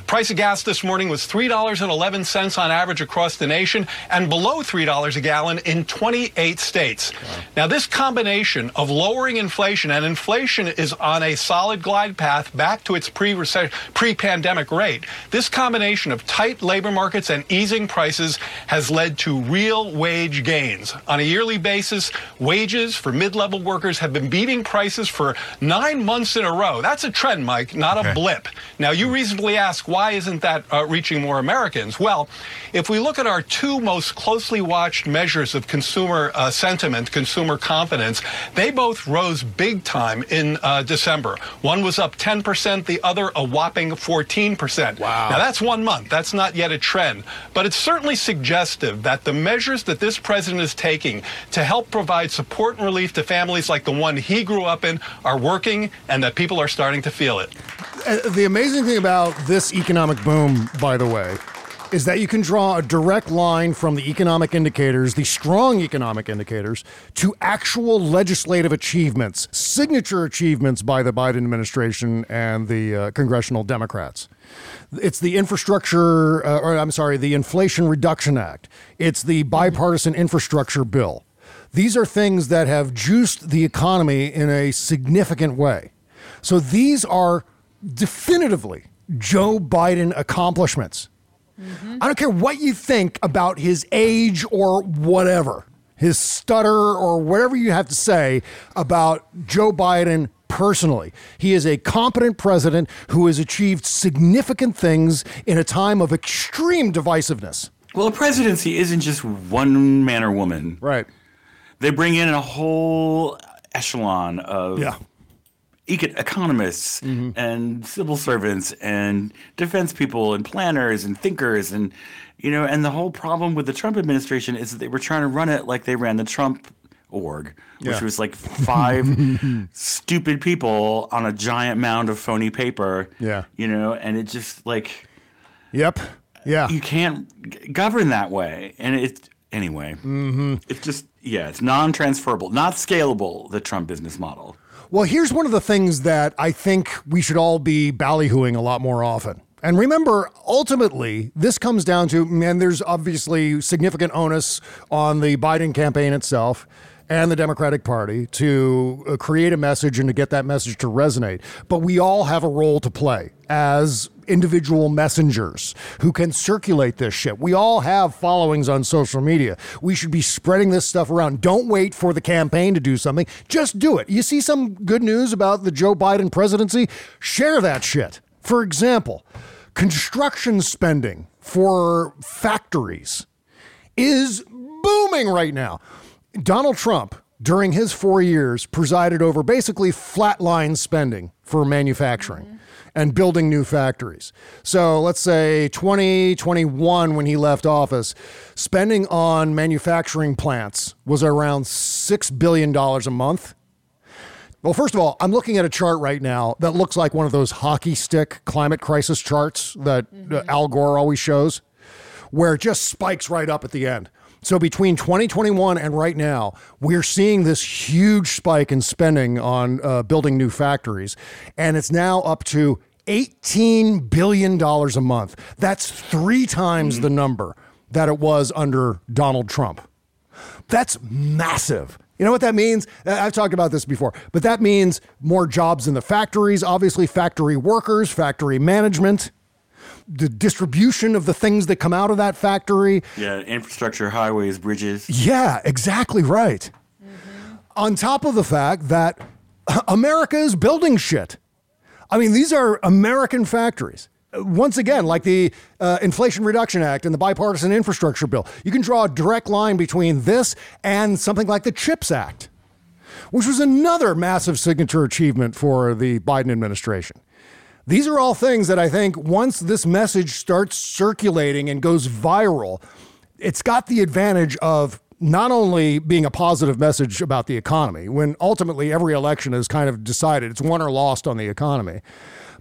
Price of gas this morning was $3.11 on average across the nation and below $3 a gallon in 28 states. Now, this combination of lowering inflation and inflation is on a solid glide path back to its pre pre-pandemic rate. This combination of tight labor markets and easing prices has led to real wage gains. On a yearly basis, wages for mid-level workers have been beating prices for 9 months in a row. That's a trend, Mike, not a blip. Now, you hmm. reasonably ask why isn't that uh, reaching more Americans? Well, if we look at our two most closely watched measures of consumer uh, sentiment, consumer confidence, they both rose big time in uh, December. One was up 10%, the other a whopping 14%. Wow. Now, that's one month. That's not yet a trend. But it's certainly suggestive that the measures that this president is taking to help provide support and relief to families like the one he grew up in are working and that people are starting to feel it. Uh, the amazing thing about this economic boom, by the way, is that you can draw a direct line from the economic indicators, the strong economic indicators, to actual legislative achievements, signature achievements by the Biden administration and the uh, congressional Democrats. It's the infrastructure, uh, or I'm sorry, the Inflation Reduction Act. It's the bipartisan infrastructure bill. These are things that have juiced the economy in a significant way. So these are definitively Joe Biden accomplishments. Mm-hmm. I don't care what you think about his age or whatever, his stutter or whatever you have to say about Joe Biden personally. He is a competent president who has achieved significant things in a time of extreme divisiveness. Well, a presidency isn't just one man or woman. Right. They bring in a whole echelon of Yeah. Eco- economists and civil servants and defense people and planners and thinkers and you know and the whole problem with the Trump administration is that they were trying to run it like they ran the Trump org which Yeah. was like five stupid people on a giant mound of phony paper Yeah. you know and it just like Yep. Yeah. you can't g- govern that way and it's anyway Mm-hmm. it's just yeah it's non-transferable not scalable the Trump business model Well, here's one of the things that I think we should all be ballyhooing a lot more often. And remember, ultimately, this comes down to, and there's obviously significant onus on the Biden campaign itself and the Democratic Party to uh, create a message and to get that message to resonate. But we all have a role to play as individual messengers who can circulate this shit. We all have followings on social media. We should be spreading this stuff around. Don't wait for the campaign to do something. Just do it. You see some good news about the Joe Biden presidency? Share that shit. For example, construction spending for factories is booming right now. Donald Trump, during his four years, presided over basically flatline spending for manufacturing and building new factories. So let's say 2021, when he left office, spending on manufacturing plants was around $6 billion a month. Well, first of all, I'm looking at a chart right now that looks like one of those hockey stick climate crisis charts that uh, Al Gore always shows, where it just spikes right up at the end. So between 2021 and right now, we're seeing this huge spike in spending on uh, building new factories, and it's now up to $18 billion a month. That's three times the number that it was under Donald Trump. That's massive. You know what that means? I've talked about this before, but that means more jobs in the factories, obviously, factory workers, factory management, the distribution of the things that come out of that factory. Yeah, infrastructure, highways, bridges. Yeah, exactly right. On top of the fact that America is building shit. I mean, these are American factories. Uh, Once again, like the uh, Inflation Reduction Act and the bipartisan infrastructure bill, you can draw a direct line between this and something like the CHIPS Act, which was another massive signature achievement for the Biden administration. These are all things that I think once this message starts circulating and goes viral, it's got the advantage of not only being a positive message about the economy, when ultimately every election is kind of decided it's won or lost on the economy,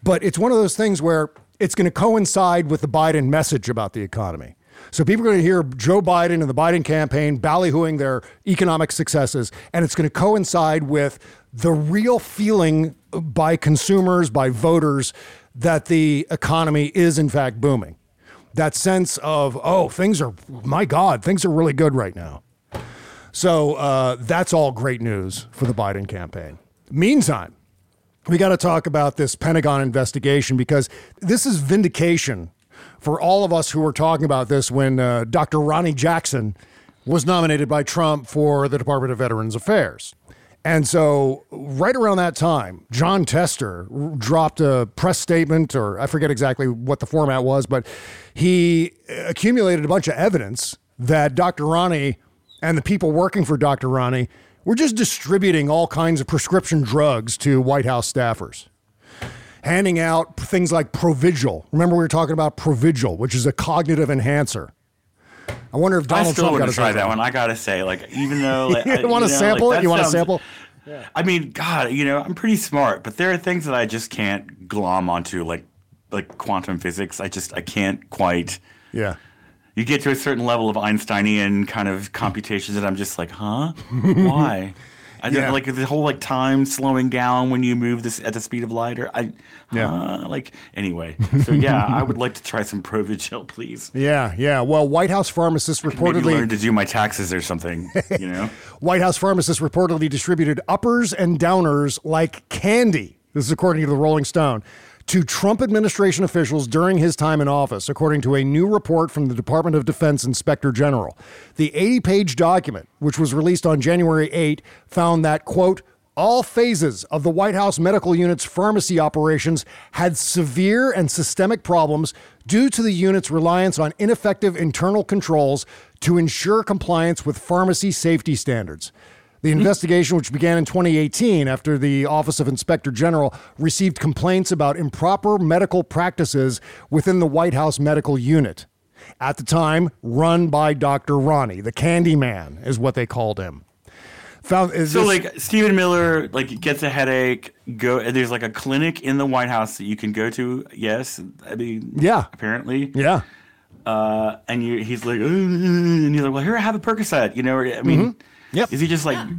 but it's one of those things where it's going to coincide with the Biden message about the economy. So people are going to hear Joe Biden and the Biden campaign ballyhooing their economic successes, and it's going to coincide with the real feeling by consumers, by voters, that the economy is in fact booming. That sense of, oh, things are, my God, things are really good right now. So uh, that's all great news for the Biden campaign. Meantime, we got to talk about this Pentagon investigation because this is vindication for all of us who were talking about this when uh, Dr. Ronny Jackson was nominated by Trump for the Department of Veterans Affairs. And so, right around that time, Jon Tester dropped a press statement, or I forget exactly what the format was, but he accumulated a bunch of evidence that Dr. Ronny and the people working for Dr. Ronny were just distributing all kinds of prescription drugs to White House staffers handing out things like Provigil. Remember, we were talking about Provigil, which is a cognitive enhancer. I wonder if I Donald still Trump want got to try that one. I gotta say, like, even though like, You wanna know, sample like, it? You wanna sounds- sample? I mean, God, you know, I'm pretty smart, but there are things that I just can't glom onto, like like quantum physics. I just I can't quite. Yeah. You get to a certain level of Einsteinian kind of computations that I'm just like, huh? Why? I Yeah. like the whole like time slowing down when you move this at the speed of light, or I, Yeah. huh? like anyway. So yeah, I would like to try some Provigil, please. Yeah, yeah. Well, White House pharmacists Maybe reportedly learn to do my taxes or something. You know. White House pharmacists reportedly distributed uppers and downers like candy. This is according to the Rolling Stone. To Trump administration officials during his time in office, according to a new report from the Department of Defense Inspector General. The 80 page document, which was released on January 8, found that, quote, all phases of the White House medical unit's pharmacy operations had severe and systemic problems due to the unit's reliance on ineffective internal controls to ensure compliance with pharmacy safety standards. The investigation, which began in 2018 after the Office of Inspector General received complaints about improper medical practices within the White House medical unit. At the time, run by Dr. Ronny, the candy man, is what they called him. Found, is So this- like Stephen Miller like gets a headache. Go there's like a clinic in the White House that you can go to. Yes, I mean Yeah. apparently yeah, uh, and you, he's like, and he's like, well, here, I have a Percocet. You know, I mean, yep. Is he just like, yeah,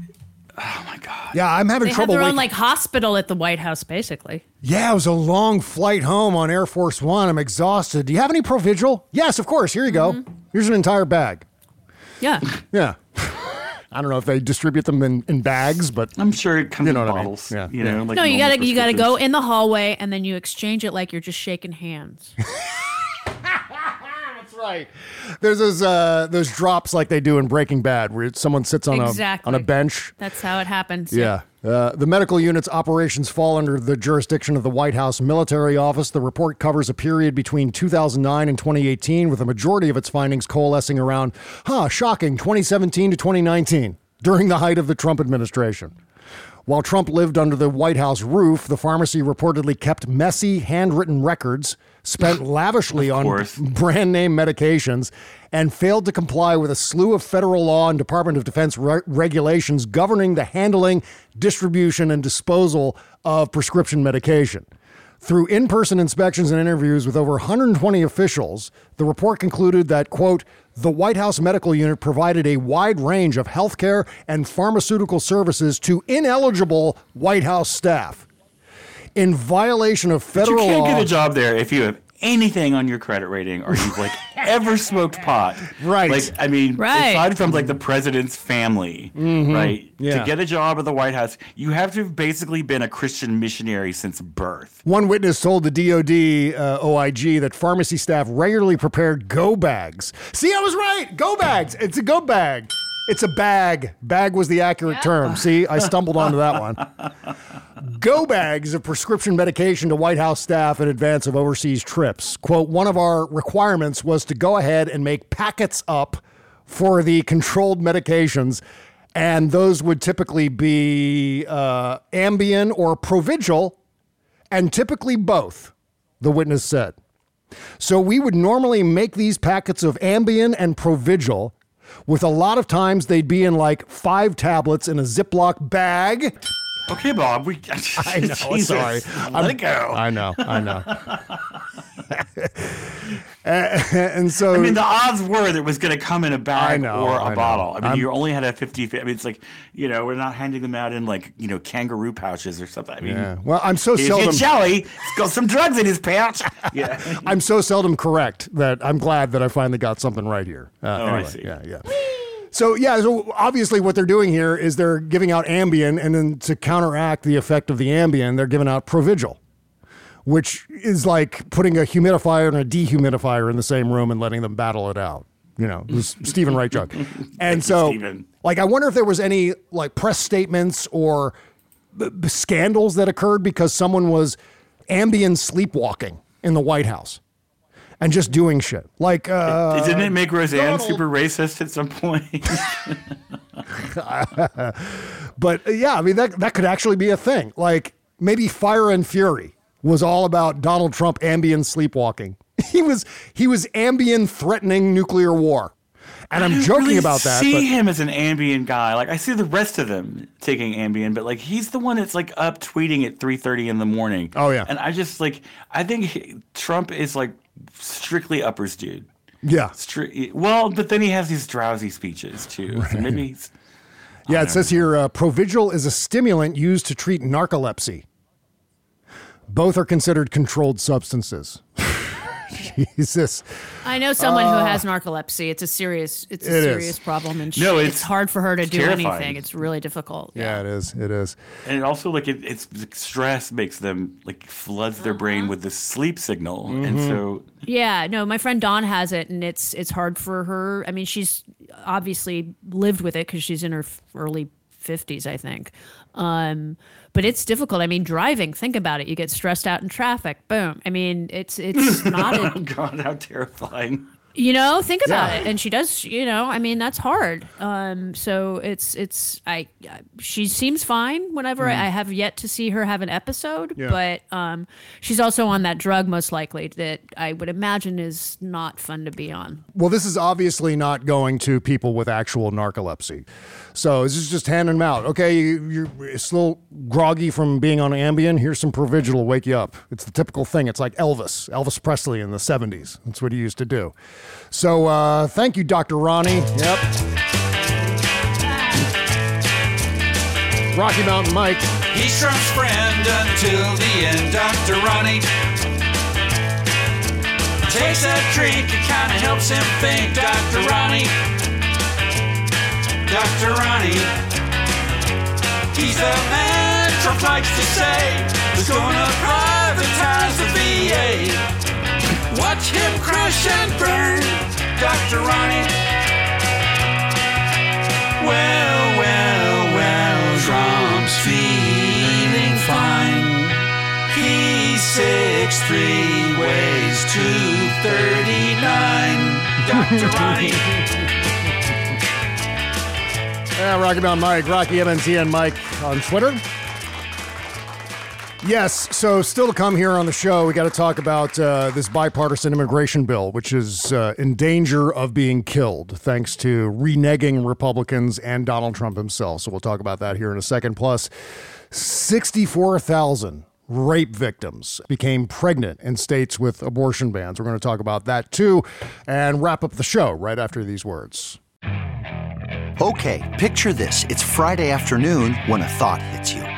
Oh my god. Yeah, I'm having They have trouble. their own like hospital at the White House, basically. Yeah, it was a long flight home on Air Force One. I'm exhausted. Do you have any Provigil? Yes, of course. Here you go. Mm-hmm. Here's an entire bag. Yeah. Yeah. I don't know if they distribute them in, in bags, but I'm sure it comes you know in what bottles. I mean. Yeah. You know, yeah. like no, you gotta you gotta go in the hallway and then you exchange it like you're just shaking hands. That's right. There's those uh, those drops like they do in Breaking Bad, where someone sits on Exactly. a on a bench. That's how it happens. Yeah. Uh, the medical unit's operations fall under the jurisdiction of the White House Military Office. The report covers a period between 2009 and 2018, with a majority of its findings coalescing around, huh, shocking, 2017 to 2019, during the height of the Trump administration. While Trump lived under the White House roof, the pharmacy reportedly kept messy, handwritten records, spent lavishly on course. brand name medications, and failed to comply with a slew of federal law and Department of Defense re- regulations governing the handling, distribution, and disposal of prescription medication. Through in person inspections and interviews with over 120 officials, the report concluded that, quote, the White House Medical Unit provided a wide range of healthcare and pharmaceutical services to ineligible White House staff. In violation of But you can't law. get a job there if you have anything on your credit rating or you've like ever smoked pot. Right. Like I mean, Right. aside from like the president's family, Mhm. right? Yeah. To get a job at the White House, you have to have basically been a Christian missionary since birth. One witness told the DOD uh, OIG that pharmacy staff regularly prepared go bags. See, I was right. Go bags. It's a go bag. It's a bag. Bag was the accurate term. See, I stumbled onto that one. Go bags of prescription medication to White House staff in advance of overseas trips. Quote, one of our requirements was to go ahead and make packets up for the controlled medications. And those would typically be uh, Ambien or Provigil, and typically both, the witness said. So we would normally make these packets of Ambien and Provigil. With a lot of times they'd be in like five tablets in a Ziploc bag. Okay, Bob. We. I know. Jesus. Sorry. Let it go. I know. I know. and so I mean, the odds were that it was going to come in a bag know, or a I bottle. I mean, I'm- you only had a 50 I mean, it's like, you know, we're not handing them out in like, you know, kangaroo pouches or something. I mean, Yeah. Well, I'm so seldom- jelly. He's got some drugs in his pouch. Yeah. I'm so seldom correct that I'm glad that I finally got something right here. Uh, Oh, I see. Yeah, yeah. So yeah, so obviously what they're doing here is they're giving out Ambien, and then to counteract the effect of the Ambien, they're giving out Provigil, which is like putting a humidifier and a dehumidifier in the same room and letting them battle it out. You know, it was Steven Wright joke. And so, Stephen. like, I wonder if there was any like press statements or b- b- scandals that occurred because someone was Ambien sleepwalking in the White House and just doing shit. Like, uh, Didn't it make Roseanne Donald- super racist at some point? but uh, yeah, I mean that that could actually be a thing. Like maybe Fire and Fury was all about Donald Trump Ambien sleepwalking. He was he was Ambien threatening nuclear war. And I'm joking really about that. See but him as an Ambien guy. Like I see the rest of them taking Ambien, but like he's the one that's like up tweeting at three thirty in the morning. Oh, yeah. and I just like I think he, Trump is like strictly uppers dude. yeah. Stri- well, but then he has these drowsy speeches too. So maybe he's Yeah, it says here uh, Provigil is a stimulant used to treat narcolepsy. Both are considered controlled substances. Jesus. I know someone who Uh, has narcolepsy. It's a serious, it's a It is. serious problem, and she, No, it's, it's hard for her to do terrifying. anything. It's really difficult. Yeah, it is. It is. and it also like it, it's stress makes them like floods their brain with the sleep signal, and Mhm. so Yeah, no, my friend Dawn has it, and it's it's hard for her. I mean, she's obviously lived with it because she's in her early fifties, I think. Um, but it's difficult. I mean, driving. Think about it. You get stressed out in traffic. Boom. I mean, it's it's not. oh A, god, how terrifying. You know, think about Yeah. it. And she does. You know, I mean, that's hard. Um, so it's it's I. She seems fine. Whenever Mm. I have yet to see her have an episode, Yeah. but um, she's also on that drug most likely that I would imagine is not fun to be on. Well, this is obviously not going to people with actual narcolepsy. So this is just handing them out. Okay, you, you're it's a little groggy from being on Ambien. Here's some Provigil to wake you up. It's the typical thing. It's like Elvis, Elvis Presley in the 70s. That's what he used to do. So uh, thank you, Dr. Ronny. Yep. Rocky Mountain Mike. He's Trump's friend until the end, Dr. Ronny. Takes a drink, it kinda helps him think, Dr. Ronny. Dr. Ronny. He's a man Trump likes to say is gonna privatize the VA. Watch him crash and burn, Dr. Ronny. Well, well, well, Trump's feeling fine. He's six three, weighs two thirty nine. Dr. Ronnie. Yeah, Rocky Mountain Mike, Rocky MNT, and Mike on Twitter. Yes, so still to come here on the show, we got to talk about uh, this bipartisan immigration bill, which is uh, in danger of being killed thanks to reneging Republicans and Donald Trump himself. So we'll talk about that here in a second. Plus, 64,000 rape victims became pregnant in states with abortion bans. We're going to talk about that too and wrap up the show right after these words. Okay, picture this. It's Friday afternoon when a thought hits you.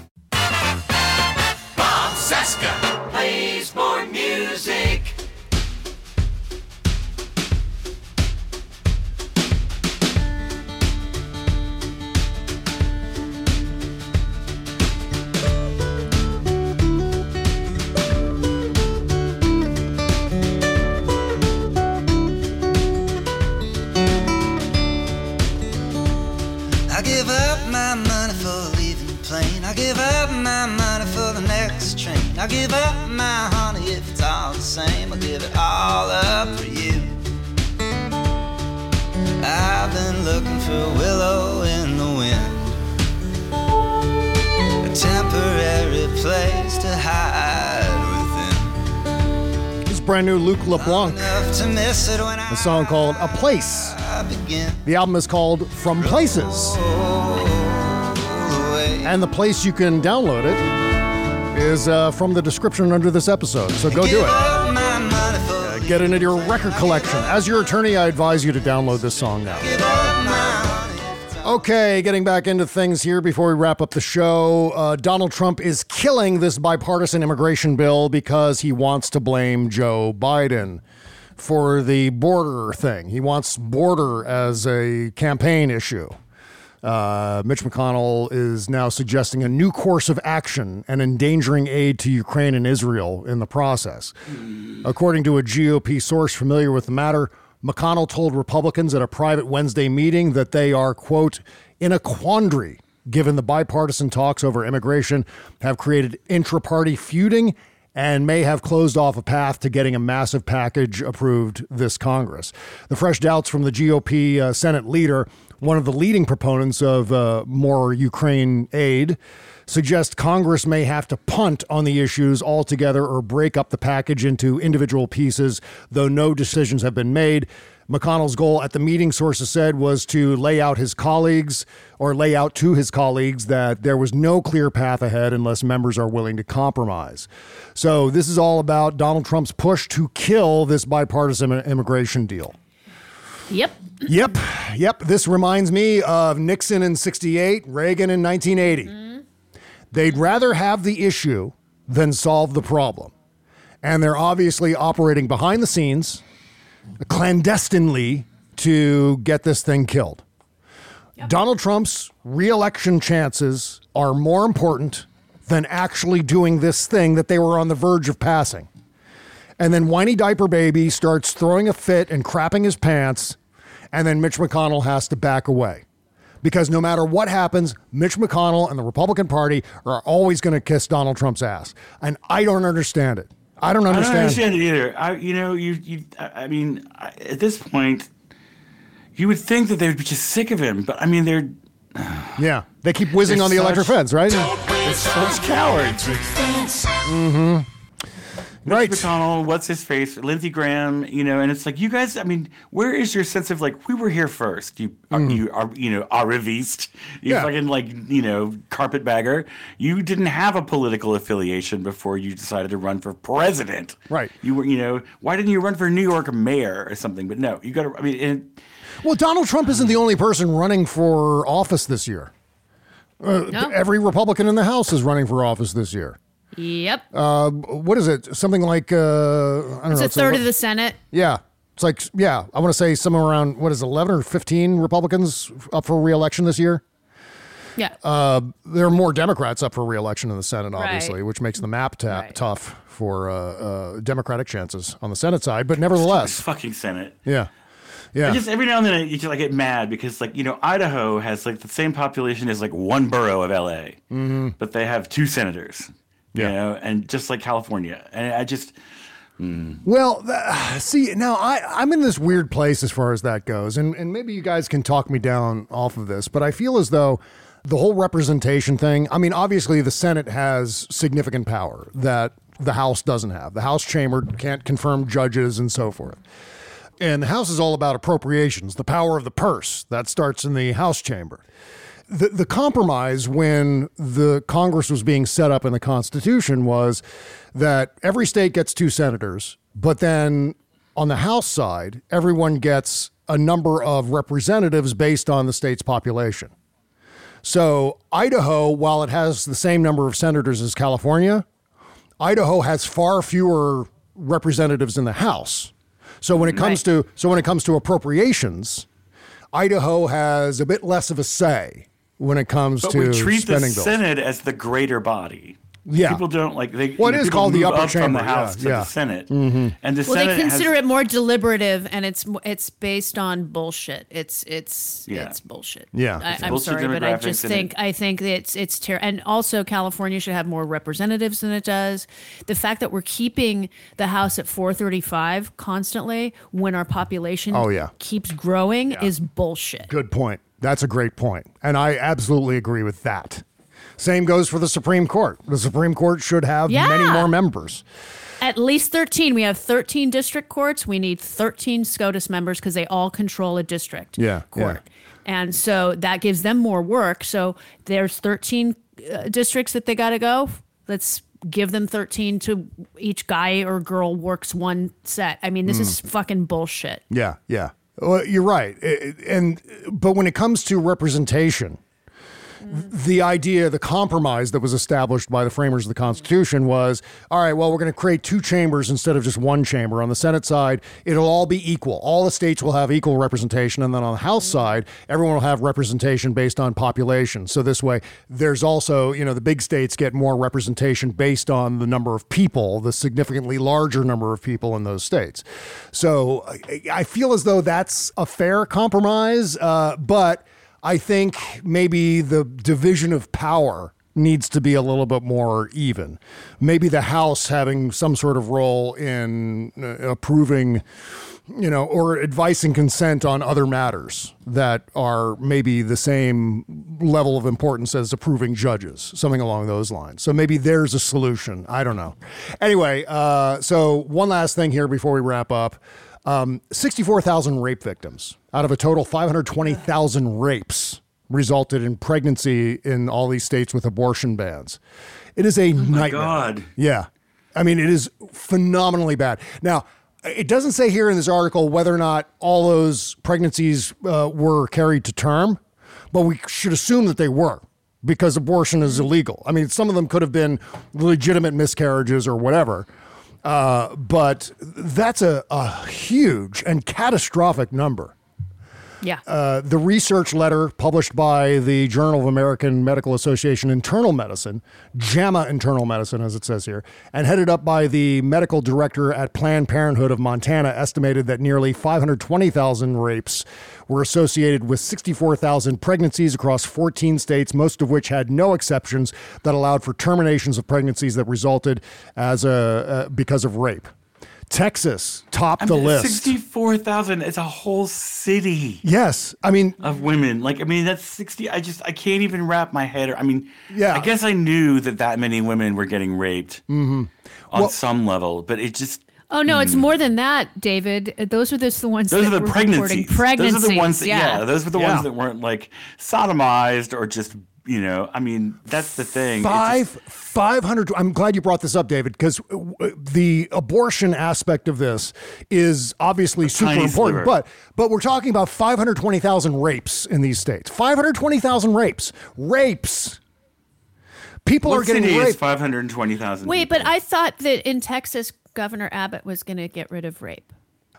I've looking for a willow in the wind. A temporary place to hide within. This brand new Luke LeBlanc. Enough to miss it when A song called A Place. The album is called From Places. And the place you can download it is uh, from the description under this episode. So go do it. Get into your record collection. As your attorney, I advise you to download this song now. Okay, getting back into things here before we wrap up the show. Uh, Donald Trump is killing this bipartisan immigration bill because he wants to blame Joe Biden for the border thing. He wants border as a campaign issue. Uh, Mitch McConnell is now suggesting a new course of action and endangering aid to Ukraine and Israel in the process. According to a GOP source familiar with the matter, McConnell told Republicans at a private Wednesday meeting that they are, quote, in a quandary given the bipartisan talks over immigration have created intra party feuding and may have closed off a path to getting a massive package approved this Congress. The fresh doubts from the GOP uh, Senate leader, one of the leading proponents of uh, more Ukraine aid, suggest Congress may have to punt on the issues altogether or break up the package into individual pieces, though no decisions have been made. McConnell's goal at the meeting, sources said, was to lay out his colleagues or lay out to his colleagues that there was no clear path ahead unless members are willing to compromise. So, this is all about Donald Trump's push to kill this bipartisan immigration deal. Yep. Yep. Yep. This reminds me of Nixon in 68, Reagan in 1980. Mm-hmm. They'd rather have the issue than solve the problem. And they're obviously operating behind the scenes clandestinely to get this thing killed. Donald Trump's reelection chances are more important than actually doing this thing that they were on the verge of passing. And then whiny diaper baby starts throwing a fit and crapping his pants, and then Mitch McConnell has to back away. Because no matter what happens, Mitch McConnell and the Republican Party are always going to kiss Donald Trump's ass. And I don't understand it. I don't understand. I don't understand it either. I, you know, you, you. I mean, I, at this point, you would think that they would be just sick of him, but I mean, they're Yeah, they keep whizzing on the electric fence, right? they're such cowards. Mm-hmm. Right. McConnell, what's his face? Lindsey Graham, you know, and it's like, you guys, I mean, where is your sense of like, we were here first? You are, you are, you know, arriviste. You Yeah. fucking like, you know, carpetbagger. You didn't have a political affiliation before you decided to run for president. Right. You were, you know, why didn't you run for New York mayor or something? But no, you got to, I mean, and, Well, Donald Trump isn't the only person running for office this year. Uh, No. Every Republican in the House is running for office this year. Yep. Uh, what is it? Something like uh, I don't It's know. a third ele- of the Senate. Yeah, it's like yeah. I want to say somewhere around what is it, eleven or fifteen Republicans up for reelection this year. Yeah. Uh, there are more Democrats up for reelection in the Senate, Right. obviously, which makes the map ta- tough for uh, uh, Democratic chances on the Senate side. But nevertheless, fucking Senate. yeah, yeah. I just every now and then I, you just, I get mad because like you know Idaho has like the same population as like one borough of LA, Mm-hmm. but they have two senators. Yeah. You know, and just like California, and I just mm. Well, th- see, now I, I'm in this weird place as far as that goes, and, and maybe you guys can talk me down off of this, but I feel as though the whole representation thing, I mean, obviously the Senate has significant power that the House doesn't have. The House chamber can't confirm judges and so forth. And the House is all about appropriations, the power of the purse. That starts in the House chamber. The, the compromise when the Congress was being set up in the Constitution was that every state gets two senators, but then on the House side, everyone gets a number of representatives based on the state's population. So, Idaho, while it has the same number of senators as California, Idaho has far fewer representatives in the House. So when it comes to so when it comes to appropriations, Idaho has a bit less of a say when it comes but to we treat the bills. Senate as the greater body. Yeah. people don't like they. Well, you it know, is called the upper up from the House yeah, to yeah. the Senate, Mhm. and the well, Senate they consider has, it more deliberative, and it's it's based on bullshit. It's it's Yeah. it's bullshit. Yeah. I, It's I'm bullshit sorry, but I just think it- I think it's it's terrible. And also, California should have more representatives than it does. The fact that we're keeping the House at 435 constantly when our population Oh, yeah. keeps growing is bullshit. Good point. That's a great point. And I absolutely agree with that. Same goes for the Supreme Court. The Supreme Court should have many more members. At least 13. We have 13 district courts. We need 13 SCOTUS members because they all control a district Yeah. court. And so that gives them more work. So there's 13 uh, districts that they got to go. Let's give them 13 to each guy or girl works one set. I mean, this Mm. is fucking bullshit. Yeah, yeah. Well, you're right. And but when it comes to representation, the idea, the compromise that was established by the framers of the Constitution was, all right, well, we're going to create two chambers instead of just one chamber. On the Senate side, it'll all be equal. All the states will have equal representation, and then on the House side, everyone will have representation based on population. So this way, there's also, you know, the big states get more representation based on the number of people, the significantly larger number of people in those states. So I, I feel as though that's a fair compromise, uh, but I think maybe the division of power needs to be a little bit more even. Maybe the House having some sort of role in uh, approving, you know, or advising consent on other matters that are maybe the same level of importance as approving judges, something along those lines. So maybe there's a solution. I don't know. Anyway, uh, so one last thing here before we wrap up. Um, 64,000 rape victims out of a total 520,000 rapes resulted in pregnancy in all these states with abortion bans. It is a nightmare. God. Yeah. I mean, it is phenomenally bad. Now, it doesn't say here in this article whether or not all those pregnancies uh, were carried to term, but we should assume that they were because abortion is illegal. I mean, some of them could have been legitimate miscarriages or whatever. Uh, but that's a, a huge and catastrophic number. Yeah. Uh, the research letter published by the Journal of American Medical Association Internal Medicine, JAMA Internal Medicine, as it says here, and headed up by the medical director at Planned Parenthood of Montana, estimated that nearly 520,000 rapes were associated with 64,000 pregnancies across 14 states, most of which had no exceptions that allowed for terminations of pregnancies that resulted as a uh, because of rape. Texas topped I the mean, list. Sixty-four thousand. It's a whole city. Yes, I mean of women. Like I mean, that's sixty. I just I can't even wrap my head. ar- I mean, Yeah. I guess I knew that that many women were getting raped Mhm. on Well- some level, but it just Oh no, it's more than that, David. Uh, Those are just the ones. those that are the were pregnancies. Pregnancies. Those are the ones. That, yeah. yeah. those were the Yeah. ones that weren't like sodomized or just you know. I mean, that's the thing. It just- Five, five hundred. I'm glad you brought this up, David, because uh, the abortion aspect of this is obviously super important. sliver. But but we're talking about 520,000 rapes in these states. 520,000 rapes, rapes. People what are getting city raped. five hundred twenty thousand. Wait, but I thought that in Texas, Governor Abbott was going to get rid of rape.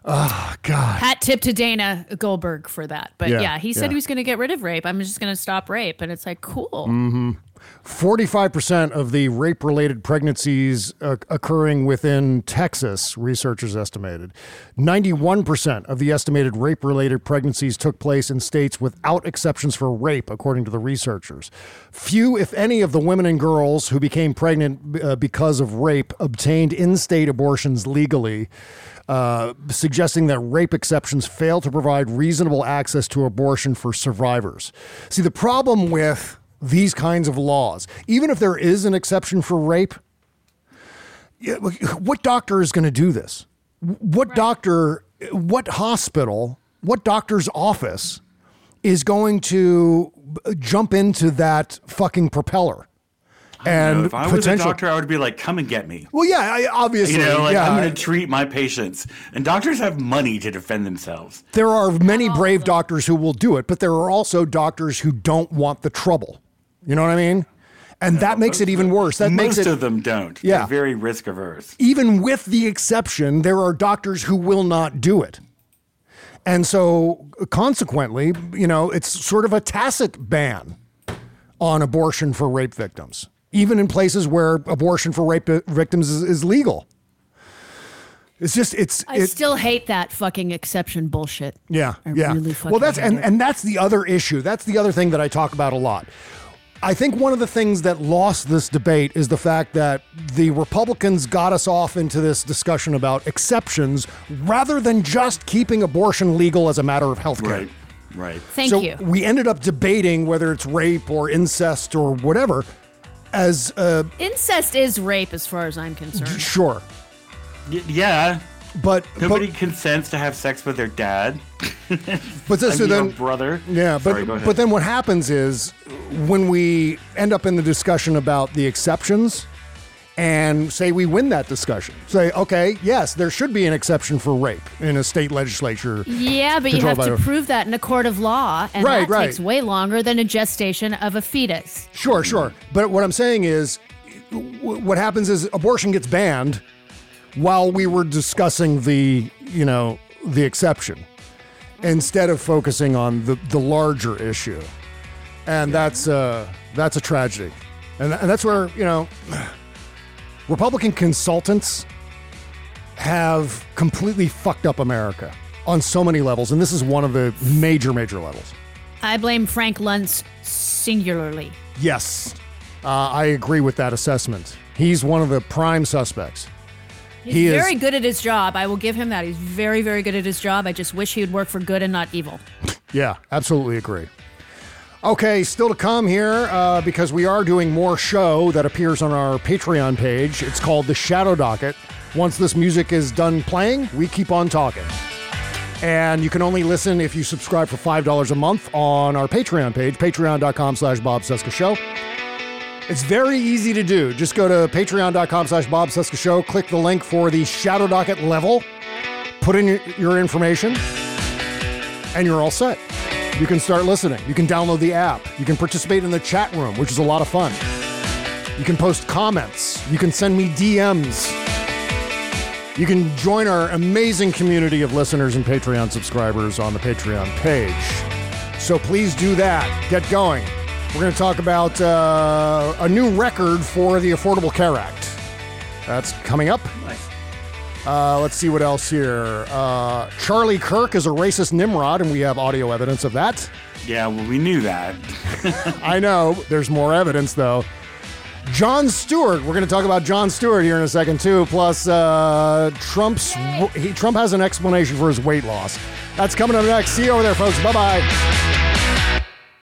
Oh God. Hat tip to Dana Goldberg for that. But Yeah, yeah, he said yeah. he was going to get rid of rape. I'm just going to stop rape. And it's like, cool. hmm 45% of the rape related pregnancies uh, occurring within Texas, researchers estimated. 91% of the estimated rape related pregnancies took place in states without exceptions for rape, according to the researchers. Few, if any, of the women and girls who became pregnant uh, because of rape obtained in state abortions legally. Uh, suggesting that rape exceptions fail to provide reasonable access to abortion for survivors. See, the problem with these kinds of laws, even if there is an exception for rape, what doctor is going to do this? What doctor, what hospital, what doctor's office is going to jump into that fucking propeller? And if I was a doctor, I would be like, "Come and get me." Well, yeah, I, obviously, You know, like yeah. I'm going to treat my patients, and doctors have money to defend themselves. There are many oh. brave doctors who will do it, but there are also doctors who don't want the trouble. You know what I mean? And that makes it even worse. That Most makes it of them don't. Yeah. They're very risk averse. even with the exception, there are doctors who will not do it. And so consequently, you know, it's sort of a tacit ban on abortion for rape victims, even in places where abortion for rape uh, victims is, is legal. It's just it's I it- still hate that fucking exception bullshit. yeah, I yeah. really well, that's and it. and that's the other issue. That's the other thing that I talk about a lot. I think one of the things that lost this debate is the fact that the Republicans got us off into this discussion about exceptions rather than just keeping abortion legal as a matter of health care. Right. Right. Thank so you. We ended up debating whether it's rape or incest or whatever as uh Incest is rape as far as I'm concerned. sure. Y- yeah. But Nobody consents to have sex with their dad. But so, I so mean, then, or brother. Yeah, but Sorry, go ahead. but then what happens is when we end up in the discussion about the exceptions, and say we win that discussion, say okay, yes, there should be an exception for rape in a state legislature. Yeah, but you have to prove that in a court of law, and Right, that right. takes way longer than a gestation of a fetus. Sure, sure. But what I'm saying is, w- what happens is abortion gets banned while we were discussing the, you know, the exception instead of focusing on the, the larger issue. And that's uh, that's a tragedy. And, and that's where, you know, Republican consultants have completely fucked up America on so many levels. And this is one of the major, major levels. I blame Frank Luntz singularly. Yes, uh, I agree with that assessment. He's one of the prime suspects. He's he very is. good at his job. I will give him that. He's very, very good at his job. I just wish he would work for good and not evil. Yeah, absolutely agree. Okay, still to come here uh, because we are doing more show that appears on our Patreon page. It's called the Shadow Docket. Once this music is done playing, we keep on talking. And you can only listen if you subscribe for $5 a month on our Patreon page, patreon.com slash Bob Cesca Show. It's very easy to do. Just go to patreon.com slash Bob Cesca Show, click the link for the Shadow Docket level, put in your, your information, and you're all set. You can start listening. You can download the app. You can participate in the chat room, which is a lot of fun. You can post comments. You can send me DMs. You can join our amazing community of listeners and Patreon subscribers on the Patreon page. So please do that. Get going. We're going to talk about uh, a new record for the Affordable Care Act. That's coming up. Uh, let's see what else here. Uh, Charlie Kirk is a racist Nimrod, and we have audio evidence of that. Yeah, well, we knew that. I know. There's more evidence, though. Jon Stewart. We're going to talk about Jon Stewart here in a second, too. Plus, uh, Trump's he, Trump has an explanation for his weight loss. That's coming up next. See you over there, folks. Bye bye.